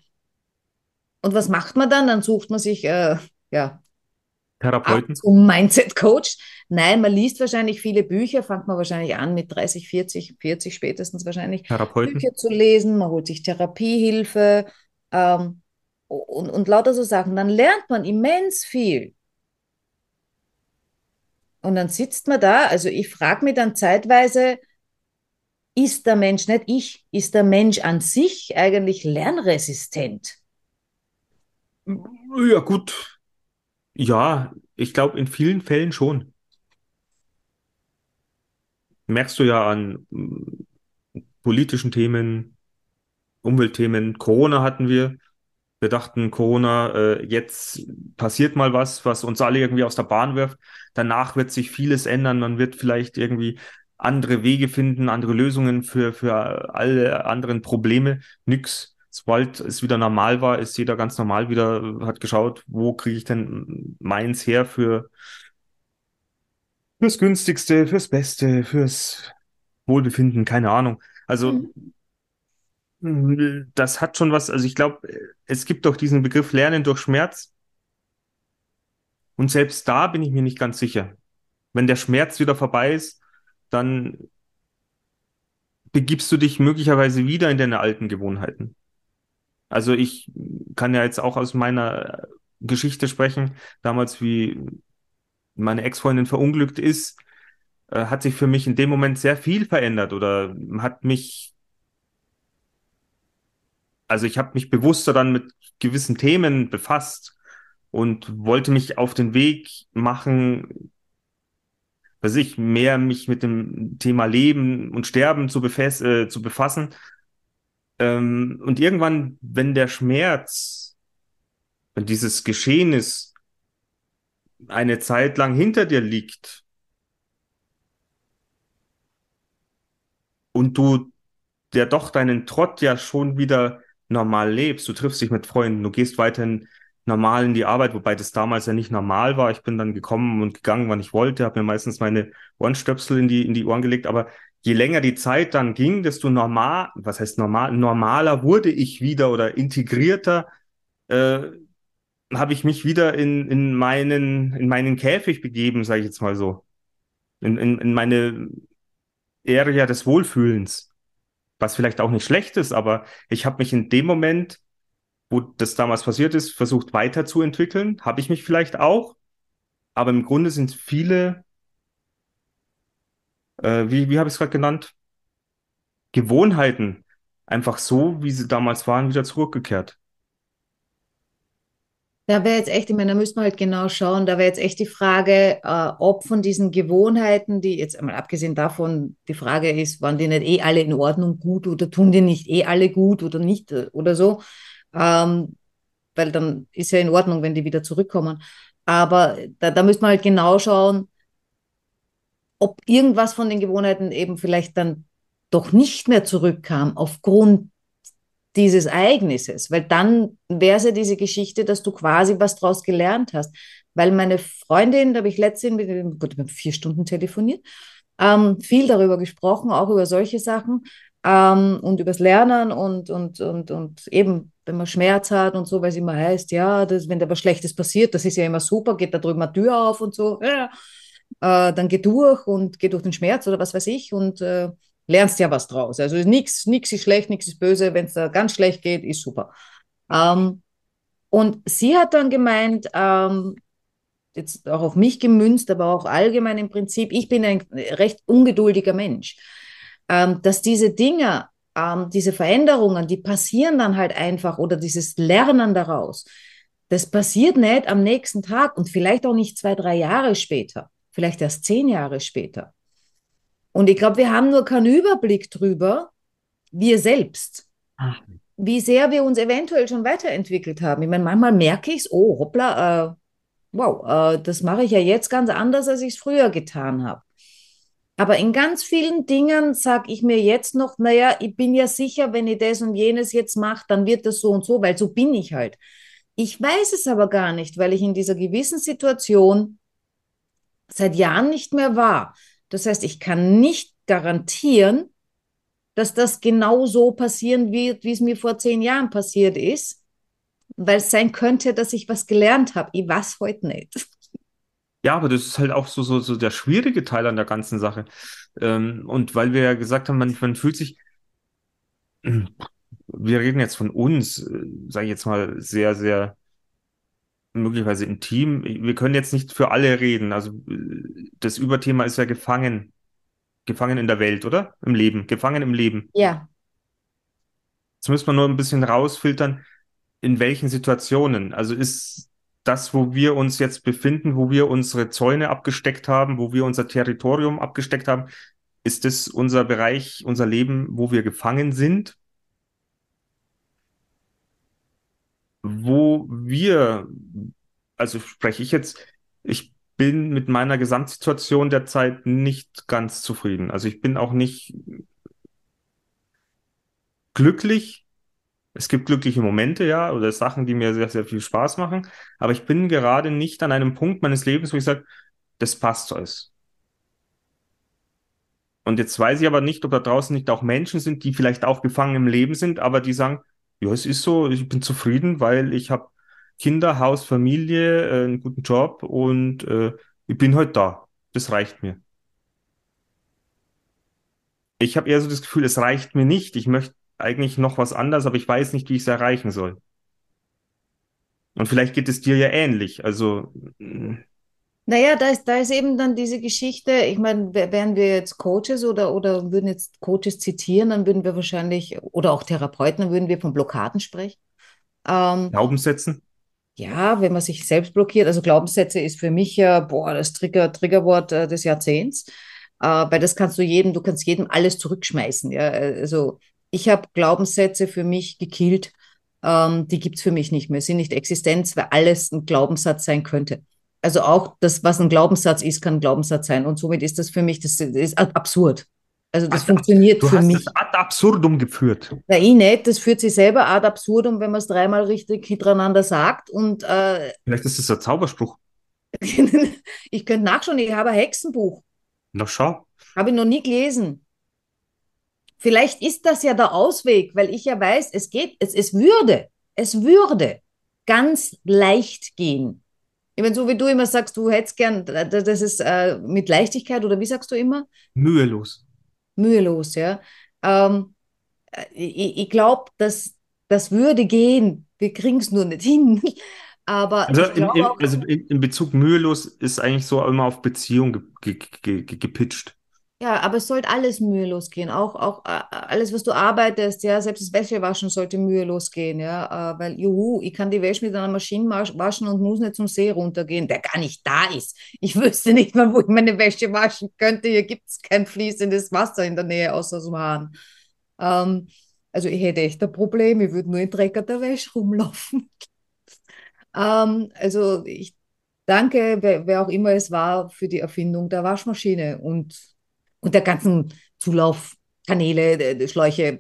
Und was macht man dann? Dann sucht man sich, äh, ja, Therapeuten. zum Mindset-Coach. Nein, man liest wahrscheinlich viele Bücher, fängt man wahrscheinlich an mit 30, 40, 40 spätestens wahrscheinlich, Therapeuten. Bücher zu lesen, man holt sich Therapiehilfe ähm, und, und lauter so Sachen. Dann lernt man immens viel. Und dann sitzt man da, also ich frage mich dann zeitweise, ist der Mensch, nicht ich, ist der Mensch an sich eigentlich lernresistent? Ja, gut. Ja, ich glaube in vielen Fällen schon. merkst du ja an mm, politischen Themen, Umweltthemen. Corona hatten wir. Wir dachten, Corona, äh, jetzt passiert mal was, was uns alle irgendwie aus der Bahn wirft. Danach wird sich vieles ändern. Man wird vielleicht irgendwie andere Wege finden, andere Lösungen für, für alle anderen Probleme. Nix. Sobald es wieder normal war, ist jeder ganz normal wieder, hat geschaut, wo kriege ich denn meins her für fürs Günstigste, fürs Beste, fürs Wohlbefinden, keine Ahnung. Also mhm. Das hat schon was, also ich glaube, es gibt doch diesen Begriff Lernen durch Schmerz. Und selbst da bin ich mir nicht ganz sicher. Wenn der Schmerz wieder vorbei ist, dann begibst du dich möglicherweise wieder in deine alten Gewohnheiten. Also ich kann ja jetzt auch aus meiner Geschichte sprechen, damals wie meine Ex-Freundin verunglückt ist, äh, hat sich für mich in dem Moment sehr viel verändert oder hat mich, also ich habe mich bewusster dann mit gewissen Themen befasst und wollte mich auf den Weg machen, weiß ich, mehr mich mit dem Thema Leben und Sterben zu, äh, zu befassen. Ähm, und irgendwann, wenn der Schmerz, wenn dieses Geschehen ist, eine Zeit lang hinter dir liegt und du der doch deinen Trott ja schon wieder normal lebst, du triffst dich mit Freunden, du gehst weiterhin normal in die Arbeit, wobei das damals ja nicht normal war. Ich bin dann gekommen und gegangen, wann ich wollte, habe mir meistens meine Ohrenstöpsel in die, in die Ohren gelegt, aber je länger die Zeit dann ging, desto normal, was heißt normal, normaler wurde ich wieder oder integrierter äh, habe ich mich wieder in, in, meinen, in meinen Käfig begeben, sage ich jetzt mal so. In, in, in meine Area des Wohlfühlens. Was vielleicht auch nicht schlecht ist, aber ich habe mich in dem Moment, wo das damals passiert ist, versucht weiterzuentwickeln. Habe ich mich vielleicht auch. Aber im Grunde sind viele, äh, wie, wie habe ich es gerade genannt? Gewohnheiten einfach so, wie sie damals waren, wieder zurückgekehrt. Da wäre jetzt echt, ich meine, da müsste man halt genau schauen, da wäre jetzt echt die Frage, äh, ob von diesen Gewohnheiten, die jetzt einmal abgesehen davon, die Frage ist, waren die nicht eh alle in Ordnung gut oder tun die nicht eh alle gut oder nicht äh, oder so, ähm, weil dann ist ja in Ordnung, wenn die wieder zurückkommen. Aber da, da müsste man halt genau schauen, ob irgendwas von den Gewohnheiten eben vielleicht dann doch nicht mehr zurückkam aufgrund dieses Ereignisses, weil dann wäre es ja diese Geschichte, dass du quasi was draus gelernt hast. Weil meine Freundin, da habe ich letztens mit gut, vier Stunden telefoniert, ähm, viel darüber gesprochen, auch über solche Sachen ähm, und übers Lernen und, und, und, und eben, wenn man Schmerz hat und so, weil es immer heißt, ja, das, wenn da was Schlechtes passiert, das ist ja immer super, geht da drüben eine Tür auf und so, äh, dann geh durch und geh durch den Schmerz oder was weiß ich und äh, lernst ja was draus. Also nichts ist schlecht, nichts ist böse. Wenn es da ganz schlecht geht, ist super. Ähm, und sie hat dann gemeint, ähm, jetzt auch auf mich gemünzt, aber auch allgemein im Prinzip, ich bin ein recht ungeduldiger Mensch, ähm, dass diese Dinge, ähm, diese Veränderungen, die passieren dann halt einfach oder dieses Lernen daraus, das passiert nicht am nächsten Tag und vielleicht auch nicht zwei, drei Jahre später, vielleicht erst zehn Jahre später. Und ich glaube, wir haben nur keinen Überblick drüber, wir selbst, Ach. wie sehr wir uns eventuell schon weiterentwickelt haben. Ich meine, manchmal merke ich es, oh, hoppla, äh, wow, äh, das mache ich ja jetzt ganz anders, als ich es früher getan habe. Aber in ganz vielen Dingen sage ich mir jetzt noch, naja, ich bin ja sicher, wenn ich das und jenes jetzt mache, dann wird das so und so, weil so bin ich halt. Ich weiß es aber gar nicht, weil ich in dieser gewissen Situation seit Jahren nicht mehr war. Das heißt, ich kann nicht garantieren, dass das genau so passieren wird, wie es mir vor zehn Jahren passiert ist, weil es sein könnte, dass ich was gelernt habe. Ich weiß heute nicht. Ja, aber das ist halt auch so, so, so der schwierige Teil an der ganzen Sache. Ähm, und weil wir ja gesagt haben, man, man fühlt sich, wir reden jetzt von uns, äh, sage ich jetzt mal, sehr, sehr möglicherweise intim. Wir können jetzt nicht für alle reden. Also das Überthema ist ja gefangen. Gefangen in der Welt, oder? Im Leben. Gefangen im Leben. Ja. Jetzt müssen wir nur ein bisschen rausfiltern, in welchen Situationen. Also ist das, wo wir uns jetzt befinden, wo wir unsere Zäune abgesteckt haben, wo wir unser Territorium abgesteckt haben, ist es unser Bereich, unser Leben, wo wir gefangen sind, wo wir, also spreche ich jetzt, ich bin mit meiner Gesamtsituation derzeit nicht ganz zufrieden. Also ich bin auch nicht glücklich. Es gibt glückliche Momente, ja, oder Sachen, die mir sehr, sehr viel Spaß machen. Aber ich bin gerade nicht an einem Punkt meines Lebens, wo ich sage, das passt alles. Und jetzt weiß ich aber nicht, ob da draußen nicht auch Menschen sind, die vielleicht auch gefangen im Leben sind, aber die sagen, ja, es ist so, ich bin zufrieden, weil ich habe Kinder, Haus, Familie, äh, einen guten Job und äh, ich bin heute da. Das reicht mir. Ich habe eher so das Gefühl, es reicht mir nicht. Ich möchte eigentlich noch was anderes, aber ich weiß nicht, wie ich es erreichen soll. Und vielleicht geht es dir ja ähnlich. Also. Naja, da ist, da ist eben dann diese Geschichte, ich meine, wär- wären wir jetzt Coaches oder, oder würden jetzt Coaches zitieren, dann würden wir wahrscheinlich, oder auch Therapeuten, dann würden wir von Blockaden sprechen. Ähm, Glaubenssätzen? ja, wenn man sich selbst blockiert, also Glaubenssätze ist für mich ja, boah, das Trigger, Triggerwort äh, des Jahrzehnts, äh, weil das kannst du jedem, du kannst jedem alles zurückschmeißen. Ja? Also ich habe Glaubenssätze für mich gekillt, ähm, die gibt es für mich nicht mehr, sind nicht Existenz, weil alles ein Glaubenssatz sein könnte. Also auch das, was ein Glaubenssatz ist, kann ein Glaubenssatz sein. Und somit ist das für mich, das ist ab- absurd. Also das Ad- funktioniert Du für hast mich. es ad absurdum geführt. Na, ich nicht, das führt sich selber ad absurdum, wenn man es dreimal richtig hintereinander sagt. Und äh, Vielleicht ist es ein Zauberspruch. [LAUGHS] ich könnte nachschauen, ich habe ein Hexenbuch. Na schau. Habe ich noch nie gelesen. Vielleicht ist das ja der Ausweg, weil ich ja weiß, es geht, es, es würde, es würde ganz leicht gehen. Ich meine, so wie du immer sagst, du hättest gern, das ist äh, mit Leichtigkeit oder wie sagst du immer? Mühelos. Mühelos, ja. Ähm, äh, ich ich glaube, dass das würde gehen. Wir kriegen es nur nicht hin. [LAUGHS] Aber Also, in, in, also in, in Bezug mühelos ist eigentlich so immer auf Beziehung ge, ge, ge, gepitcht. Ja, aber es sollte alles mühelos gehen. Auch, auch äh, alles, was du arbeitest, ja, selbst das Wäschewaschen sollte mühelos gehen, ja. Äh, weil, juhu, ich kann die Wäsche mit einer Maschine wasch- waschen und muss nicht zum See runtergehen, der gar nicht da ist. Ich wüsste nicht mal, wo ich meine Wäsche waschen könnte. Hier gibt es kein fließendes Wasser in der Nähe, außer so Hahn. Ähm, also ich hätte echt ein Problem, ich würde nur in Dreck der Wäsche rumlaufen. [LAUGHS] Ähm, also ich danke, wer, wer auch immer es war, für die Erfindung der Waschmaschine und, und der ganzen Zulaufkanäle, Schläuche.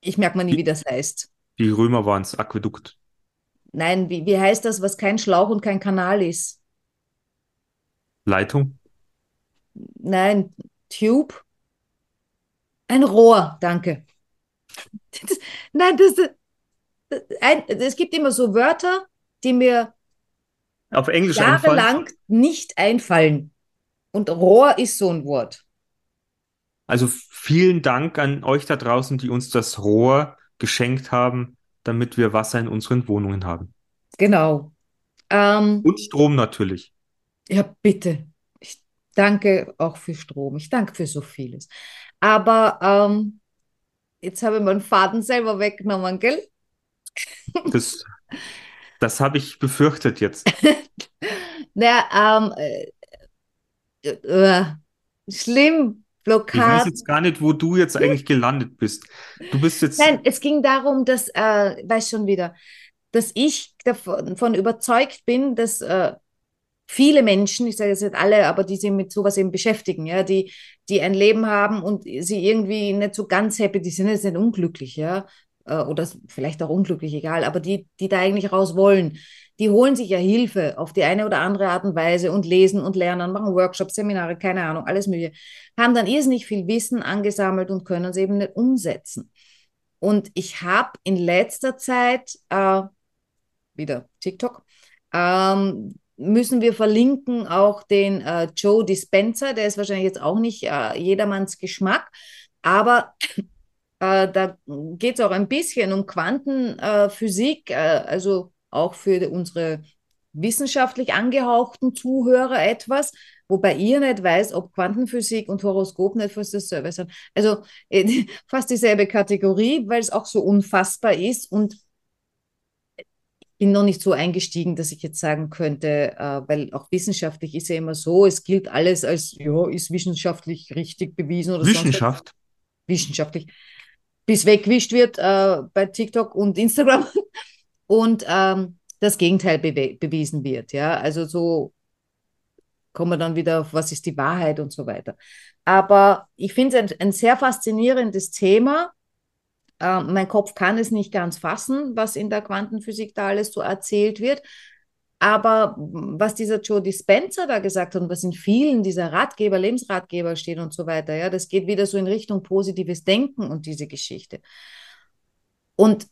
Ich merke mal nie, wie das heißt. Die Römer waren es, Aquädukt. Nein, wie, wie heißt das, was kein Schlauch und kein Kanal ist? Leitung. Nein, Tube. Ein Rohr, danke. Das, [LAUGHS] nein, das, das, ein, es gibt immer so Wörter, die mir Auf Englisch einfallen. jahrelang nicht einfallen. Und Rohr ist so ein Wort. Also vielen Dank an euch da draußen, die uns das Rohr geschenkt haben, damit wir Wasser in unseren Wohnungen haben. Genau. Ähm, Und Strom natürlich. ja, bitte. Ich danke auch für Strom. Ich danke für so vieles. Aber ähm, jetzt habe ich meinen Faden selber weggenommen, gell? [LAUGHS] Das, das habe ich befürchtet jetzt. Naja, ähm, äh, schlimm, Ich weiß jetzt gar nicht, wo du jetzt eigentlich gelandet bist. Du bist jetzt, Nein, es ging darum, dass, äh, weiß schon wieder, dass ich davon, davon überzeugt bin, dass äh, viele Menschen, ich sage jetzt nicht alle, aber die sich mit sowas eben beschäftigen, ja, die, die ein Leben haben und sie irgendwie nicht so ganz happy, die sind jetzt nicht unglücklich, ja, äh, oder vielleicht auch unglücklich, egal, aber die, die da eigentlich raus wollen, die holen sich ja Hilfe auf die eine oder andere Art und Weise und lesen und lernen, machen Workshops, Seminare, keine Ahnung, alles Mögliche, haben dann irrsinnig viel Wissen angesammelt und können es eben nicht umsetzen. Und ich habe in letzter Zeit, äh, wieder TikTok, ähm, müssen wir verlinken auch den äh, Joe Dispenza, der ist wahrscheinlich jetzt auch nicht äh, jedermanns Geschmack, aber äh, da geht es auch ein bisschen um Quantenphysik, äh, also auch für unsere wissenschaftlich angehauchten Zuhörer etwas, wobei ihr nicht weiß, ob Quantenphysik und Horoskop nicht fast dasselbe sind. Also äh, [LAUGHS] fast dieselbe Kategorie, weil es auch so unfassbar ist und bin noch nicht so eingestiegen, dass ich jetzt sagen könnte, äh, weil auch wissenschaftlich ist ja immer so, es gilt alles als, ja, ist wissenschaftlich richtig bewiesen oder Wissenschaft. wissenschaftlich, bis weggewischt wird äh, bei TikTok und Instagram und ähm, das Gegenteil bewe bewiesen wird. Ja, also so kommen wir dann wieder auf, was ist die Wahrheit und so weiter. Aber ich finde es ein, ein sehr faszinierendes Thema äh, mein Kopf kann es nicht ganz fassen, was in der Quantenphysik da alles so erzählt wird. Aber was dieser Joe Dispenza da gesagt hat und was in vielen dieser Ratgeber, Lebensratgeber steht und so weiter, ja, das geht wieder so in Richtung positives Denken und diese Geschichte. Und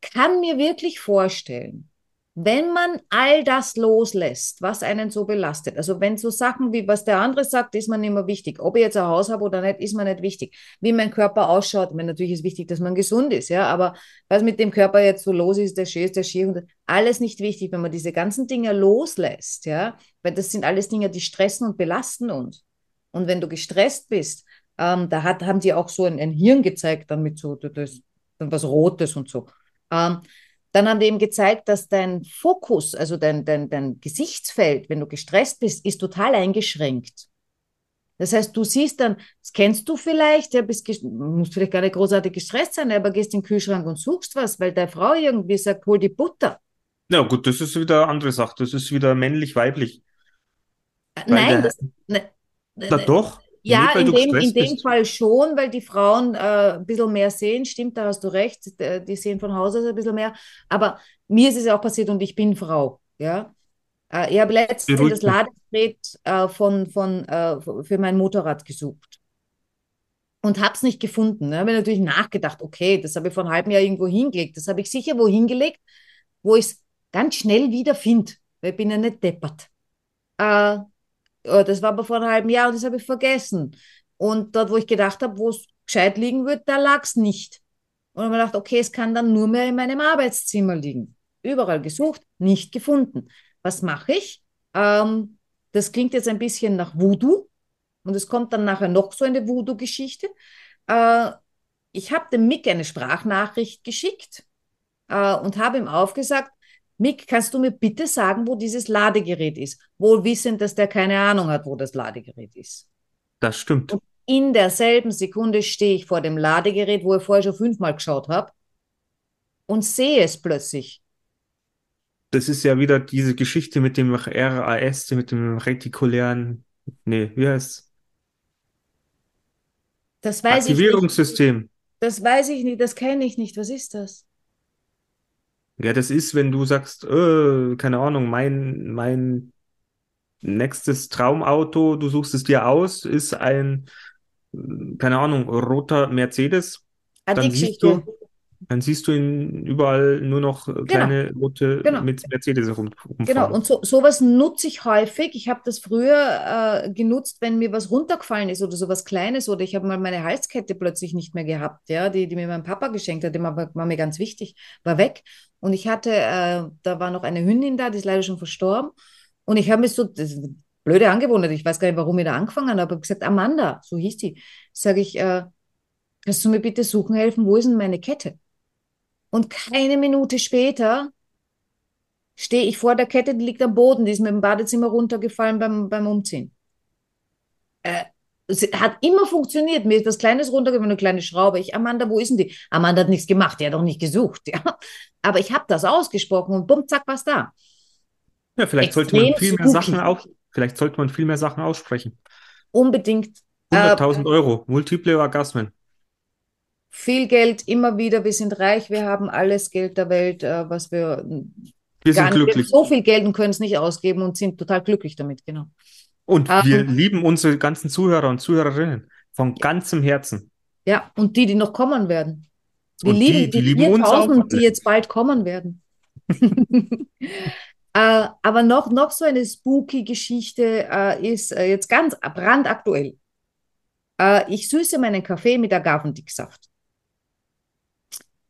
kann mir wirklich vorstellen, wenn man all das loslässt, was einen so belastet, also wenn so Sachen wie was der andere sagt, ist man immer wichtig. Ob ich jetzt ein Haus habe oder nicht, ist man nicht wichtig. Wie mein Körper ausschaut, meine, natürlich ist wichtig, dass man gesund ist, ja, aber was mit dem Körper jetzt so los ist, der Schee ist der Schier, alles nicht wichtig, wenn man diese ganzen Dinge loslässt, ja, weil das sind alles Dinge, die stressen und belasten uns. Und wenn du gestresst bist, ähm, da hat, haben die auch so ein, ein Hirn gezeigt, dann mit so das, was Rotes und so. Ähm, dann haben die eben gezeigt, dass dein Fokus, also dein, dein, dein Gesichtsfeld, wenn du gestresst bist, ist total eingeschränkt. Das heißt, du siehst dann, das kennst du vielleicht, ja, bist, musst vielleicht gar nicht großartig gestresst sein, aber gehst in den Kühlschrank und suchst was, weil deine Frau irgendwie sagt, hol die Butter. Ja, gut, das ist wieder eine andere Sache. Das ist wieder männlich-weiblich. Äh, nein, das, ne, na ne, doch. Ja, in dem, in dem Fall schon, weil die Frauen äh, ein bisschen mehr sehen. Stimmt, da hast du recht. Die sehen von Haus aus ein bisschen mehr. Aber mir ist es auch passiert und ich bin Frau. Ja. Äh, ich habe letztens das Ladegerät äh, von, von, äh, für mein Motorrad gesucht und habe es nicht gefunden. Da habe ich natürlich nachgedacht, okay, das habe ich vor einem halben Jahr irgendwo hingelegt. Das habe ich sicher wo hingelegt, wo ich es ganz schnell wieder finde, weil ich bin ja nicht deppert. Äh, das war aber vor einem halben Jahr und das habe ich vergessen. Und dort, wo ich gedacht habe, wo es gescheit liegen wird, da lag es nicht. Und habe mir gedacht, okay, es kann dann nur mehr in meinem Arbeitszimmer liegen. Überall gesucht, nicht gefunden. Was mache ich? Ähm, das klingt jetzt ein bisschen nach Voodoo und es kommt dann nachher noch so eine Voodoo-Geschichte. Äh, ich habe dem Mick eine Sprachnachricht geschickt äh, und habe ihm aufgesagt, Mick, kannst du mir bitte sagen, wo dieses Ladegerät ist? Wohl wissend, dass der keine Ahnung hat, wo das Ladegerät ist. Das stimmt. Und in derselben Sekunde stehe ich vor dem Ladegerät, wo ich vorher schon fünfmal geschaut habe und sehe es plötzlich. Das ist ja wieder diese Geschichte mit dem RAS, mit dem retikulären, nee, wie heißt Das weiß Aktivierungssystem. ich nicht. Das weiß ich nicht, das kenne ich nicht. Was ist das? Ja, das ist, wenn du sagst, äh, keine Ahnung, mein, mein nächstes Traumauto, du suchst es dir aus, ist ein, keine Ahnung, roter Mercedes. Ah, dann siehst du, dann siehst du ihn überall nur noch genau. kleine rote genau. mit Mercedes rum, rumfahren. Genau, und so, sowas nutze ich häufig. Ich habe das früher äh, genutzt, wenn mir was runtergefallen ist oder sowas Kleines oder ich habe mal meine Halskette plötzlich nicht mehr gehabt, ja, die, die mir mein Papa geschenkt hat, die war, war mir ganz wichtig, war weg. Und ich hatte, äh, da war noch eine Hündin da, die ist leider schon verstorben. Und ich habe mich so, das blöde angewohnt, ich weiß gar nicht, warum ich da angefangen habe, aber gesagt, Amanda, so hieß die, sage ich, äh, kannst du mir bitte suchen helfen, wo ist denn meine Kette? Und keine Minute später stehe ich vor der Kette, die liegt am Boden, die ist mit dem Badezimmer runtergefallen beim, beim Umziehen. Äh, es hat immer funktioniert. Mir ist was Kleines runtergefallen, eine kleine Schraube. Ich, Amanda, wo ist denn die? Amanda hat nichts gemacht, die hat auch nicht gesucht. [LAUGHS] Ja. Aber ich habe das ausgesprochen und bumm, zack, was da. Ja, vielleicht Extrem sollte man viel mehr Sachen auch, vielleicht sollte man viel mehr Sachen aussprechen. Unbedingt. 100.000 äh, Euro, multiple Orgasmen viel Geld immer wieder, wir sind reich, wir haben alles Geld der Welt, äh, was wir, wir sind glücklich. Wir so viel Geld und können es nicht ausgeben und sind total glücklich damit, genau. Und um, wir lieben unsere ganzen Zuhörer und Zuhörerinnen von ganzem Herzen. Ja, und die, die noch kommen werden. Wir und lieben die, die, die lieben uns auch. die jetzt bald kommen werden. [LAUGHS] äh, aber noch, noch so eine spooky Geschichte äh, ist äh, jetzt ganz brandaktuell. Äh, ich süße meinen Kaffee mit Agavendicksaft.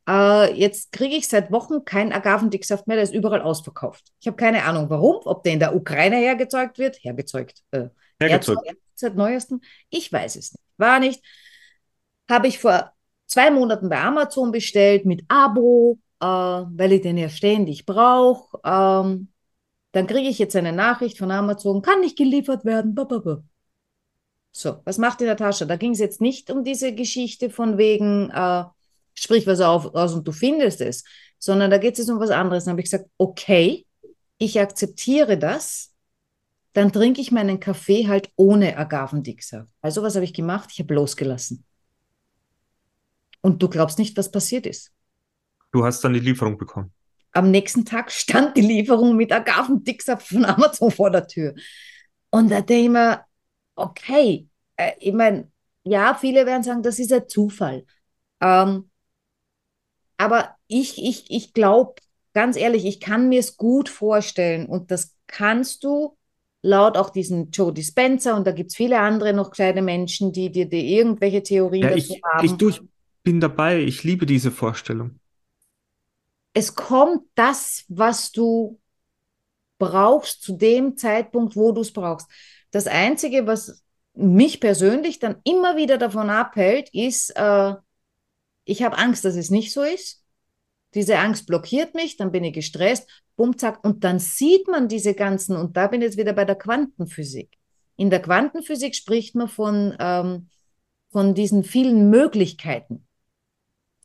Äh, jetzt kriege ich seit Wochen keinen Agavendicksaft mehr, der ist überall ausverkauft. Ich habe keine Ahnung, warum, ob der in der Ukraine hergezeugt wird, hergezeugt, äh, hergezeugt. seit neuestem. Ich weiß es nicht. War nicht. Habe ich vor zwei Monaten bei Amazon bestellt mit Abo. äh, weil ich den ja ständig brauche. Ähm, dann kriege ich jetzt eine Nachricht von Amazon, kann nicht geliefert werden. So, was macht die Natascha? Da ging es jetzt nicht um diese Geschichte von wegen, äh, sprich was auf, aus und du findest es, sondern da geht es jetzt um was anderes. Dann habe ich gesagt, okay, ich akzeptiere das, dann trinke ich meinen Kaffee halt ohne Agavendicksaft. Also was habe ich gemacht? Ich habe losgelassen. Und du glaubst nicht, was passiert ist. Du hast dann die Lieferung bekommen. Am nächsten Tag stand die Lieferung mit Agavendicksaft von Amazon vor der Tür. Und da denke ich mir, okay, äh, ich meine, ja, viele werden sagen, das ist ein Zufall. Ähm, aber ich, ich, ich glaube, ganz ehrlich, ich kann mir es gut vorstellen und das kannst du laut auch diesen Joe Dispenza und da gibt es viele andere noch kleine Menschen, die dir irgendwelche Theorien Ja, dazu ich, haben. ich, du, ich bin dabei. Ich liebe diese Vorstellung. es kommt das, was du brauchst, zu dem Zeitpunkt, wo du es brauchst. Das Einzige, was mich persönlich dann immer wieder davon abhält, ist, äh, ich habe Angst, dass es nicht so ist. Diese Angst blockiert mich, dann bin ich gestresst, bumm, zack, und dann sieht man diese ganzen, und da bin ich jetzt wieder bei der Quantenphysik. In der Quantenphysik spricht man von, ähm, von diesen vielen Möglichkeiten.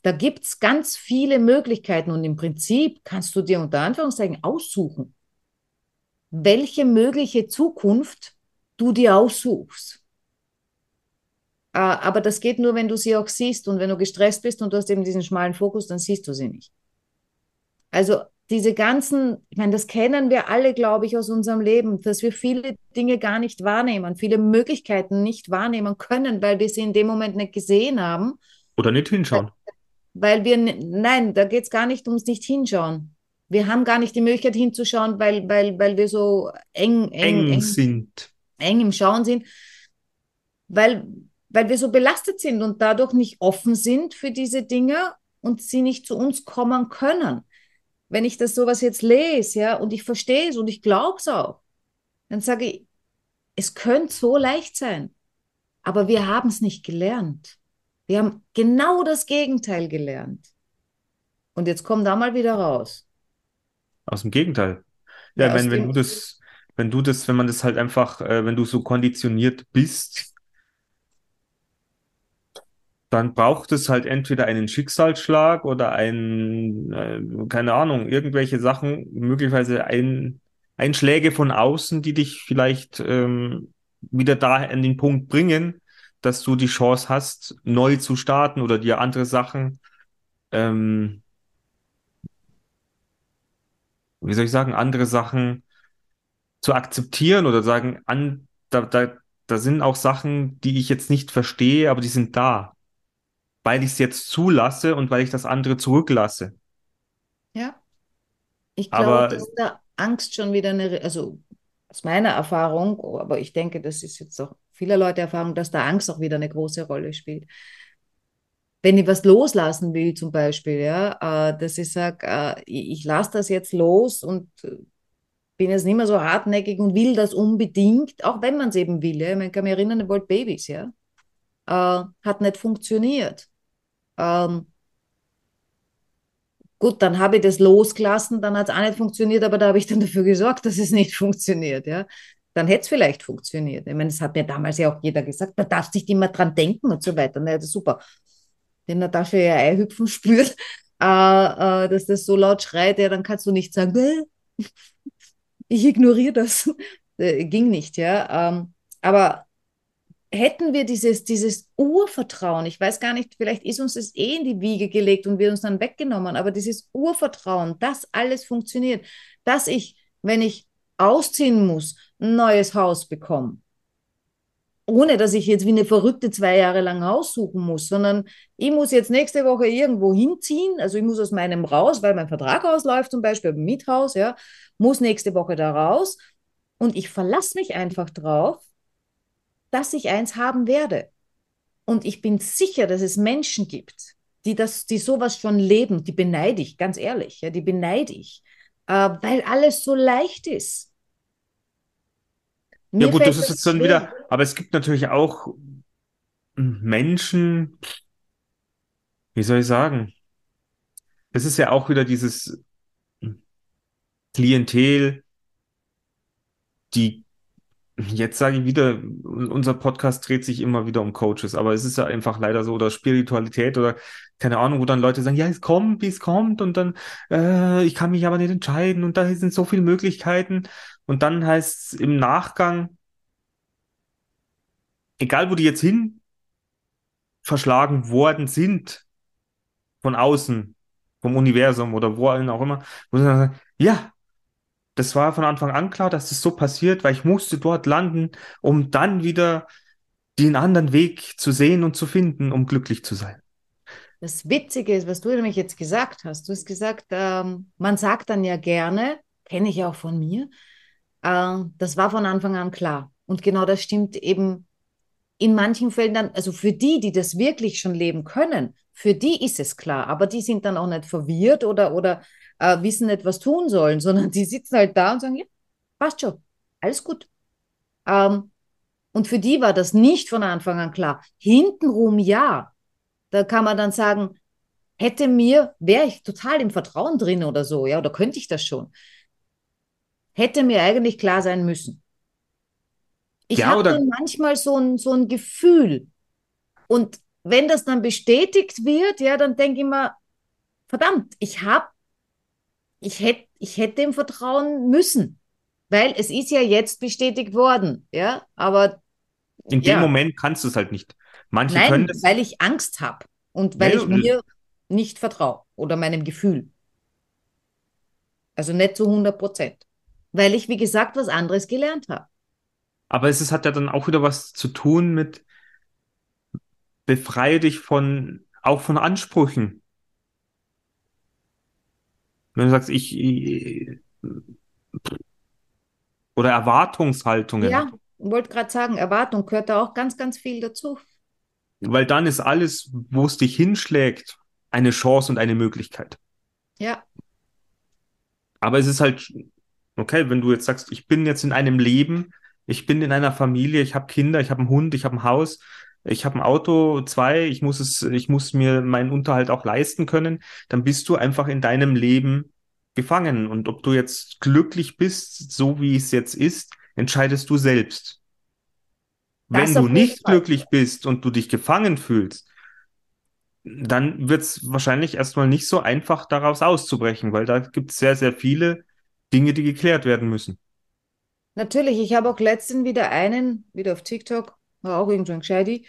Da gibt es ganz viele Möglichkeiten und im Prinzip kannst du dir unter Anführungszeichen aussuchen, welche mögliche Zukunft du dir aussuchst. Äh, Aber das geht nur, wenn du sie auch siehst und wenn du gestresst bist und du hast eben diesen schmalen Fokus, dann siehst du sie nicht. Also diese ganzen, ich meine, das kennen wir alle, glaube ich, aus unserem Leben, dass wir viele Dinge gar nicht wahrnehmen, viele Möglichkeiten nicht wahrnehmen können, weil wir sie in dem Moment nicht gesehen haben Oder nicht hinschauen. weil wir, nein, da geht es gar nicht ums nicht hinschauen. Wir haben gar nicht die Möglichkeit hinzuschauen, weil, weil, weil wir so eng, eng, Eng eng, sind. eng im Schauen sind, weil, weil wir so belastet sind und dadurch nicht offen sind für diese Dinge und sie nicht zu uns kommen können. Wenn ich das sowas jetzt lese, ja, und ich verstehe es und ich glaube es auch, dann sage ich, es könnte so leicht sein, aber wir haben es nicht gelernt. Wir haben genau das Gegenteil gelernt. Und jetzt komm da mal wieder raus. Aus dem Gegenteil. Ja, Ja, wenn, wenn du das, wenn du das, wenn man das halt einfach, äh, wenn du so konditioniert bist, dann braucht es halt entweder einen Schicksalsschlag oder ein, äh, keine Ahnung, irgendwelche Sachen, möglicherweise ein, Einschläge von außen, die dich vielleicht ähm, wieder da an den Punkt bringen, dass du die Chance hast, neu zu starten oder dir andere Sachen, ähm, wie soll ich sagen, andere Sachen zu akzeptieren oder sagen, an, da, da, da sind auch Sachen, die ich jetzt nicht verstehe, aber die sind da, weil ich es jetzt zulasse und weil ich das andere zurücklasse. Ja. Ich Aber- glaube, dass da Angst schon wieder eine, also aus meiner Erfahrung, aber ich denke, das ist jetzt auch vieler Leute Erfahrung, dass da Angst auch wieder eine große Rolle spielt. Wenn ich was loslassen will, zum Beispiel, ja, äh, dass ich sage, äh, ich, lasse das jetzt los und äh, bin jetzt nicht mehr so hartnäckig und will das unbedingt, auch wenn man es eben will. Ja. Ich kann mich erinnern, ich wollte Babys, ja. Äh, hat nicht funktioniert. Ähm, Gut, dann habe ich das losgelassen, dann hat es auch nicht funktioniert, aber da habe ich dann dafür gesorgt, dass es nicht [LAUGHS] funktioniert, ja. Dann hätte es vielleicht funktioniert. Ich meine, das hat mir damals ja auch jeder gesagt, da darfst nicht immer dran denken und so weiter. Na, das ist super. Wenn Natascha ihr Eihüpfen [LAUGHS] spürt, äh, äh, dass das so laut schreit, ja, dann kannst du nicht sagen, "Bäh, ich ignoriere das. [LAUGHS] Äh, ging nicht, ja. Ähm, aber hätten wir dieses, dieses Urvertrauen, ich weiß gar nicht, vielleicht ist uns das eh in die Wiege gelegt und wird uns dann weggenommen, aber dieses Urvertrauen, dass alles funktioniert, dass ich, wenn ich ausziehen muss, ein neues Haus bekomme, ohne dass ich jetzt wie eine Verrückte zwei Jahre lang aussuchen muss, sondern ich muss jetzt nächste Woche irgendwo hinziehen, also ich muss aus meinem raus, weil mein Vertrag ausläuft zum Beispiel im Miethaus, ja, muss nächste Woche da raus und ich verlasse mich einfach drauf, dass ich eins haben werde. Und ich bin sicher, dass es Menschen gibt, die das, die sowas schon leben, die beneide ich, ganz ehrlich, ja, die beneide ich, äh, weil alles so leicht ist. Ja Mir gut, fällt das ist jetzt dann wieder, aber es gibt natürlich auch Menschen, wie soll ich sagen? es ist ja auch wieder dieses Klientel, die Jetzt sage ich wieder, unser Podcast dreht sich immer wieder um Coaches, aber es ist ja einfach leider so, oder Spiritualität oder keine Ahnung, wo dann Leute sagen, ja, es kommt, wie es kommt und dann, äh, ich kann mich aber nicht entscheiden und da sind so viele Möglichkeiten. Und dann heißt es im Nachgang, egal wo die jetzt hin verschlagen worden sind, von außen, vom Universum oder wo auch immer, wo sie dann sagen, ja, das war von Anfang an klar, dass das so passiert, weil ich musste dort landen, um dann wieder den anderen Weg zu sehen und zu finden, um glücklich zu sein. Das Witzige ist, was du nämlich jetzt gesagt hast. Du hast gesagt, ähm, man sagt dann ja gerne, kenne ich auch von mir, äh, das war von Anfang an klar. Und genau das stimmt eben in manchen Fällen dann, also für die, die das wirklich schon leben können, für die ist es klar, aber die sind dann auch nicht verwirrt oder, oder äh, wissen nicht, was tun sollen, [LAUGHS] sondern die sitzen halt da und sagen, ja, passt schon, alles gut. Ähm, und für die war das nicht von Anfang an klar. Hintenrum ja. Da kann man dann sagen, hätte mir, wäre ich total im Vertrauen drin oder so, ja, oder könnte ich das schon, hätte mir eigentlich klar sein müssen. Ich Ja, habe manchmal so ein, so ein Gefühl. Und wenn das dann bestätigt wird, ja, dann denke ich mir, verdammt, ich habe, ich hätte, ich hätte dem vertrauen müssen. Weil es ist ja jetzt bestätigt worden, ja, aber In dem ja. Moment kannst du es halt nicht. Manche können Nein, es. weil ich Angst habe und weil Ja, ich mir nicht vertraue oder meinem Gefühl. Also nicht zu 100 Prozent. Weil ich, wie gesagt, was anderes gelernt habe. Aber es ist, hat ja dann auch wieder was zu tun mit befreie dich von, auch von Ansprüchen. Wenn du sagst, ich, ich oder Erwartungshaltungen. Ja, wollte gerade sagen, Erwartung gehört da auch ganz, ganz viel dazu. Weil dann ist alles, wo es dich hinschlägt, eine Chance und eine Möglichkeit. Ja, Aber es ist halt, okay, wenn du jetzt sagst, ich bin jetzt in einem Leben, ich bin in einer Familie, ich habe Kinder, ich habe einen Hund, ich habe ein Haus, ich habe ein Auto, zwei, ich muss es, ich muss mir meinen Unterhalt auch leisten können, dann bist du einfach in deinem Leben gefangen. Und ob du jetzt glücklich bist, so wie es jetzt ist, entscheidest du selbst. Das Wenn du nicht Fall. glücklich bist und du dich gefangen fühlst, dann wird es wahrscheinlich erstmal nicht so einfach, daraus auszubrechen, weil da gibt es sehr, sehr viele Dinge, die geklärt werden müssen. natürlich. Ich habe auch letztens wieder einen, wieder auf TikTok, war auch irgendwo ein Gescheidi,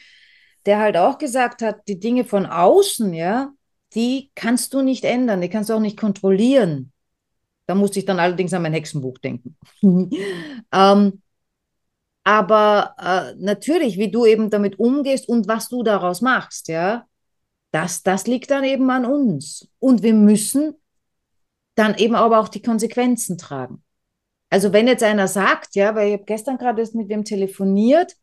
der halt auch gesagt hat, die Dinge von außen, ja, die kannst du nicht ändern, die kannst du auch nicht kontrollieren. Da musste ich dann allerdings an mein Hexenbuch denken. [LAUGHS] ähm, aber äh, natürlich, wie du eben damit umgehst und was du daraus machst, ja, das, das liegt dann eben an uns. Und wir müssen dann eben aber auch die Konsequenzen tragen. Also wenn jetzt einer sagt, ja, weil ich habe gestern gerade erst mit dem telefoniert,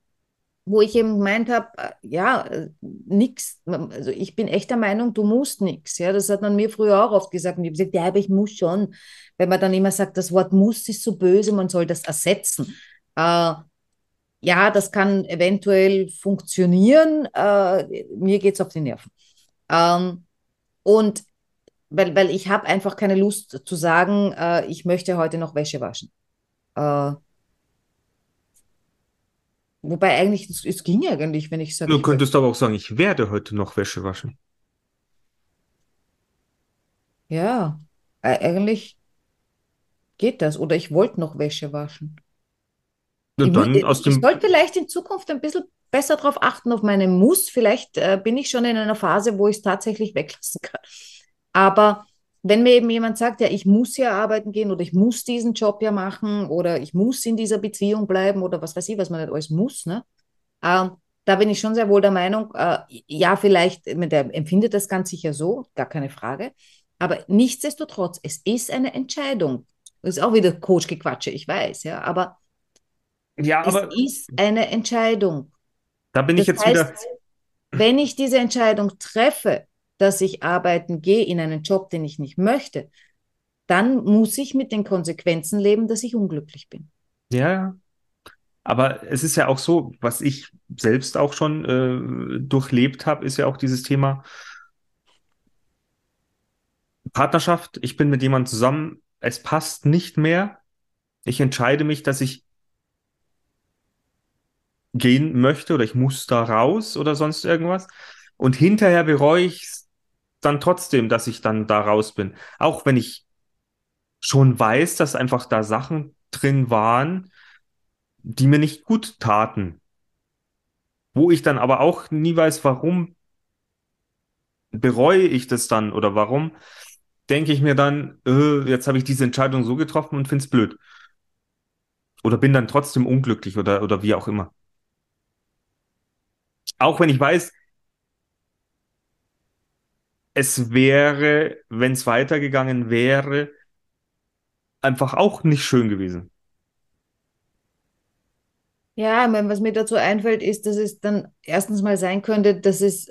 wo ich eben gemeint habe, äh, ja, äh, nix, also ich bin echt der Meinung, du musst nichts. Ja, das hat man mir früher auch oft gesagt. Und ich habe gesagt, ja, aber ich muss schon. Wenn man dann immer sagt, das Wort muss ist so böse, man soll das ersetzen. Äh, ja, das kann eventuell funktionieren. Äh, mir geht es auf die Nerven. Ähm, und weil, weil ich habe einfach keine Lust zu sagen, äh, ich möchte heute noch Wäsche waschen. Äh, wobei eigentlich, es, es ging eigentlich, wenn ich sage, Du ich könntest aber auch sagen, ich werde heute noch Wäsche waschen. Ja, e- eigentlich geht das. Oder ich wollte noch Wäsche waschen. Und Ich, dann aus ich sollte vielleicht in Zukunft ein bisschen besser darauf achten, auf meine Muss. Vielleicht äh, bin ich schon in einer Phase, wo ich es tatsächlich weglassen kann. Aber wenn mir eben jemand sagt, ja, ich muss ja arbeiten gehen oder ich muss diesen Job ja machen oder ich muss in dieser Beziehung bleiben oder was weiß ich, was man nicht alles muss, ne? Ähm, da bin ich schon sehr wohl der Meinung, äh, ja, vielleicht, ich der empfindet das ganz sicher so, gar keine Frage. Aber nichtsdestotrotz, es ist eine Entscheidung. Das ist auch wieder Coach-Gequatsche, ich weiß, ja, aber ja, es aber ist eine Entscheidung. da bin ich Das jetzt heißt, wieder, wenn ich diese Entscheidung treffe, dass ich arbeiten gehe in einen Job, den ich nicht möchte, dann muss ich mit den Konsequenzen leben, dass ich unglücklich bin. ja. Aber es ist ja auch so, was ich selbst auch schon äh, durchlebt habe, ist ja auch dieses Thema, Partnerschaft, ich bin mit jemandem zusammen, es passt nicht mehr. Ich entscheide mich, dass ich gehen möchte oder ich muss da raus oder sonst irgendwas. Und hinterher bereue ich dann trotzdem, dass ich dann da raus bin. Auch wenn ich schon weiß, dass einfach da Sachen drin waren, die mir nicht gut taten. Wo ich dann aber auch nie weiß, warum bereue ich das dann oder warum denke ich mir dann, äh, jetzt habe ich diese Entscheidung so getroffen und finde es blöd. Oder bin dann trotzdem unglücklich oder, oder wie auch immer. Auch wenn ich weiß, es wäre, wenn es weitergegangen wäre, einfach auch nicht schön gewesen. Ja, ich meine, was mir dazu einfällt, ist, dass es dann erstens mal sein könnte, dass es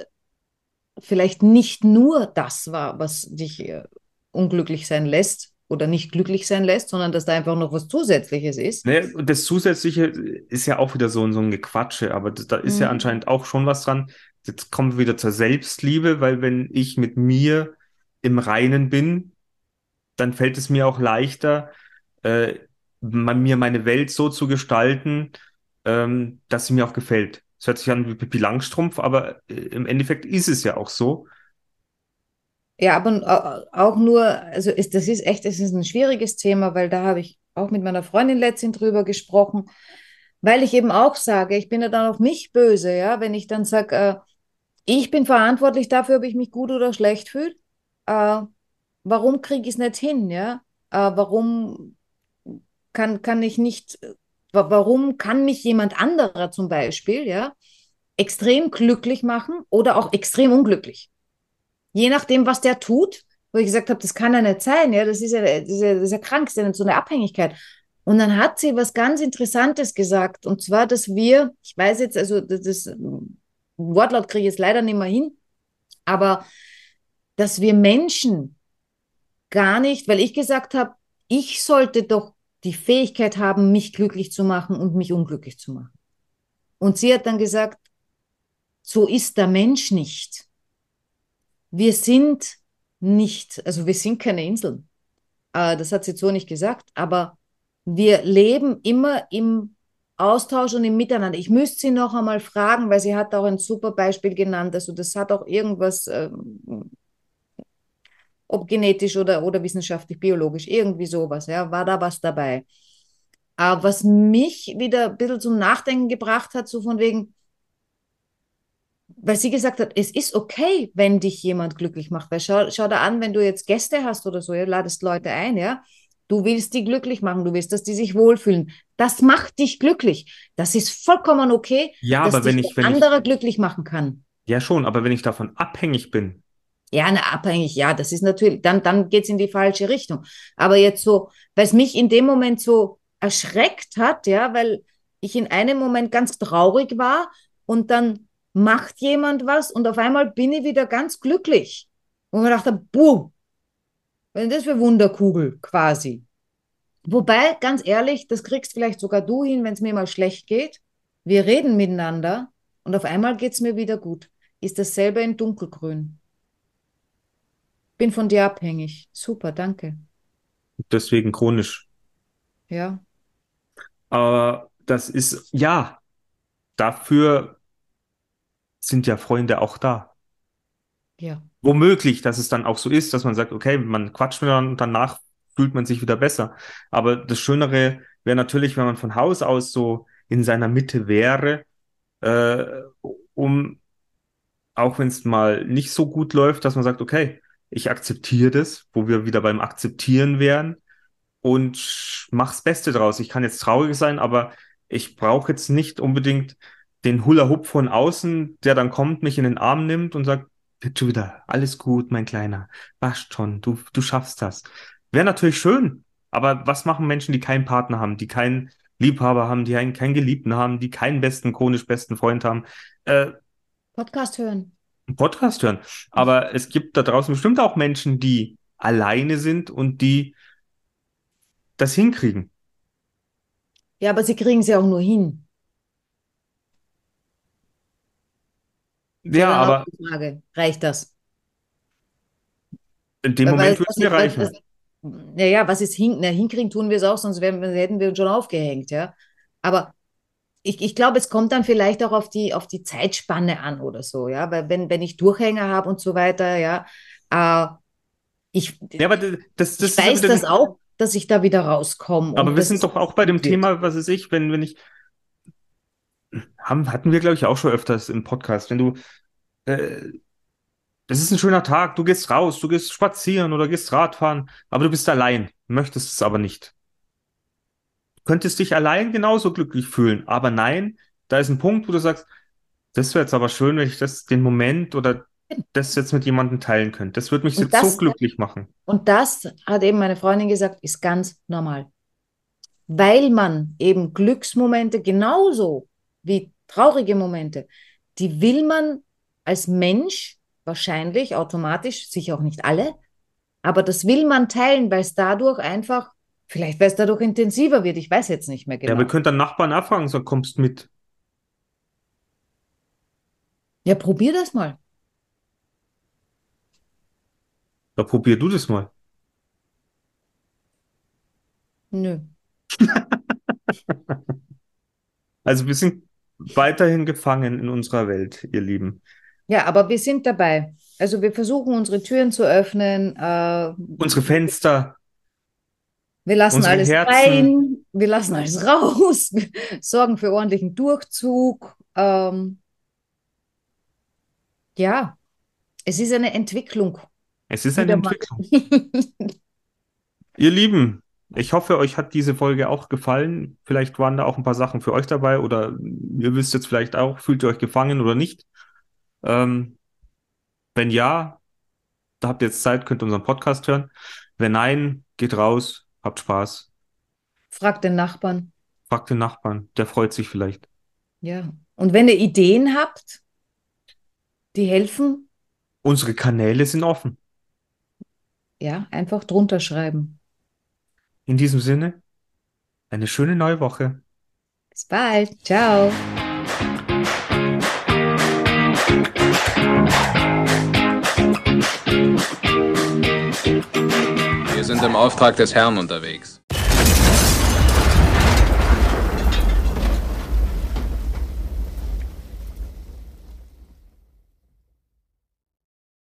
vielleicht nicht nur das war, was dich äh, unglücklich sein lässt oder nicht glücklich sein lässt, sondern dass da einfach noch was Zusätzliches ist. Ne, und das Zusätzliche ist ja auch wieder so, so ein Gequatsche, aber da ist ja Mhm. anscheinend auch schon was dran. Jetzt kommen wir wieder zur Selbstliebe, weil wenn ich mit mir im Reinen bin, dann fällt es mir auch leichter, äh, ma- mir meine Welt so zu gestalten, ähm, dass sie mir auch gefällt. Es hört sich an wie Pippi Langstrumpf, aber äh, im Endeffekt ist es ja auch so. Ja, aber au- auch nur, also ist, das ist echt, es ist ein schwieriges Thema, weil da habe ich auch mit meiner Freundin letztens drüber gesprochen, weil ich eben auch sage, ich bin ja dann auf mich böse, ja, wenn ich dann sage, äh, ich bin verantwortlich dafür, ob ich mich gut oder schlecht fühle. Äh, warum kriege ich es nicht hin, ja? Äh, warum kann, kann ich nicht, wa- warum kann mich jemand anderer zum Beispiel, ja, extrem glücklich machen oder auch extrem unglücklich? Je nachdem, was der tut, wo ich gesagt habe, das kann ja nicht sein, ja, das ist ja, das ist ja, das ist ja krank, das ist ja so eine Abhängigkeit. Und dann hat sie was ganz Interessantes gesagt, und zwar, dass wir, ich weiß jetzt, also das, das Wortlaut kriege ich jetzt leider nicht mehr hin, aber dass wir Menschen gar nicht, weil ich gesagt habe, ich sollte doch die Fähigkeit haben, mich glücklich zu machen und mich unglücklich zu machen. Und sie hat dann gesagt, so ist der Mensch nicht. Wir sind nicht, also wir sind keine Inseln. Äh, das hat sie so nicht gesagt, aber wir leben immer im Austausch und im Miteinander. Ich müsste sie noch einmal fragen, weil sie hat auch ein super Beispiel genannt. Also das hat auch irgendwas, ähm, ob genetisch oder, oder wissenschaftlich, biologisch, irgendwie sowas, ja, war da was dabei. Aber was mich wieder ein bisschen zum Nachdenken gebracht hat, so von wegen, weil sie gesagt hat, es ist okay, wenn dich jemand glücklich macht. Weil schau, schau da an, wenn du jetzt Gäste hast oder so, ja, ladest Leute ein, ja. Du willst die glücklich machen, du willst, dass die sich wohlfühlen. Das macht dich glücklich. Das ist vollkommen okay, Ja, dass aber wenn ich, wenn ich, andere glücklich machen kann. ja schon, aber wenn ich davon abhängig bin, Ja, na, abhängig, ja, das ist natürlich, dann, dann geht's in die falsche Richtung. Aber jetzt so, weil es mich in dem Moment so erschreckt hat, ja, weil ich in einem Moment ganz traurig war und dann macht jemand was und auf einmal bin ich wieder ganz glücklich. Und man dachte, buh, was ist das für Wunderkugel quasi. Wobei, ganz ehrlich, das kriegst vielleicht sogar du hin, wenn es mir mal schlecht geht. Wir reden miteinander und auf einmal geht's mir wieder gut. Ist dasselbe in dunkelgrün. Bin von dir abhängig. Super, danke. deswegen chronisch. Ja. Aber das ist, ja, dafür sind ja Freunde auch da. Ja. Womöglich, dass es dann auch so ist, dass man sagt, okay, man quatscht miteinander und danach fühlt man sich wieder besser. Aber das Schönere wäre natürlich, wenn man von Haus aus so in seiner Mitte wäre, äh, um, auch wenn es mal nicht so gut läuft, dass man sagt, okay, ich akzeptiere das, wo wir wieder beim Akzeptieren wären und mach's Beste draus. Ich kann jetzt traurig sein, aber ich brauche jetzt nicht unbedingt den Hula-Hoop von außen, der dann kommt, mich in den Arm nimmt und sagt, wird schon wieder, alles gut, mein Kleiner, passt schon, du, du schaffst das. Wäre natürlich schön, aber was machen Menschen, die keinen Partner haben, die keinen Liebhaber haben, die einen, keinen Geliebten haben, die keinen besten, chronisch besten Freund haben? Äh, Podcast hören. Podcast hören. Aber es gibt da draußen bestimmt auch Menschen, die alleine sind und die das hinkriegen. Ja, aber sie kriegen sie auch nur hin. Ja, aber Frage, reicht das? In dem Weil- Moment würde es mir reichen. Naja, was ist hin, na, hinkriegen tun wir es auch, sonst wären, hätten wir uns schon aufgehängt, ja. Aber ich, ich glaube, es kommt dann vielleicht auch auf die, auf die Zeitspanne an oder so, ja. Weil wenn, wenn ich Durchhänger habe und so weiter, ja, äh, ich, Ja, aber das, das, ich weiß das auch, dass ich da wieder rauskomme. Aber wir sind doch auch bei dem. Thema, was weiß ich, wenn, wenn ich, haben, hatten wir, glaube ich, auch schon öfters im Podcast, wenn du, äh, das ist ein schöner Tag, du gehst raus, du gehst spazieren oder gehst Radfahren, aber du bist allein, möchtest es aber nicht. Du könntest dich allein genauso glücklich fühlen, aber nein, da ist ein Punkt, wo du sagst, das wäre jetzt aber schön, wenn ich das, den Moment oder das jetzt mit jemandem teilen könnte. Das würde mich Und jetzt so das- glücklich machen. Und das hat eben meine Freundin gesagt, ist ganz normal. Weil man eben Glücksmomente genauso wie traurige Momente, die will man als Mensch wahrscheinlich automatisch, sicher auch nicht alle, aber das will man teilen, weil es dadurch einfach, vielleicht weil es dadurch intensiver wird, ich weiß jetzt nicht mehr Ja, genau. wir könnten dann Nachbarn nachfragen, so kommst mit. Ja, probier das mal. Da probier du das mal. Nö. [LAUGHS] Also wir sind weiterhin gefangen in unserer Welt, ihr Lieben. Ja, aber wir sind dabei. Also wir versuchen unsere Türen zu öffnen, äh, Unsere Fenster, Wir lassen alles Herzen. rein, wir lassen alles [LAUGHS] raus, wir sorgen für ordentlichen Durchzug. Ähm, ja, es ist eine Entwicklung. es ist eine. Entwicklung. Ihr Lieben, ich hoffe, euch hat diese Folge auch gefallen. Vielleicht waren da auch ein paar Sachen für euch dabei oder ihr wisst jetzt vielleicht auch, fühlt ihr euch gefangen oder nicht. Ähm, wenn ja, da habt ihr jetzt Zeit, könnt ihr unseren Podcast hören. Wenn nein, geht raus, habt Spaß, Frag den Nachbarn. fragt den Nachbarn, der freut sich vielleicht. Ja. Und wenn ihr Ideen habt, die helfen, Unsere Kanäle sind offen. ja, einfach drunter schreiben. In diesem Sinne, eine schöne neue Woche. Bis bald. Ciao. Wir sind im Auftrag des Herrn unterwegs.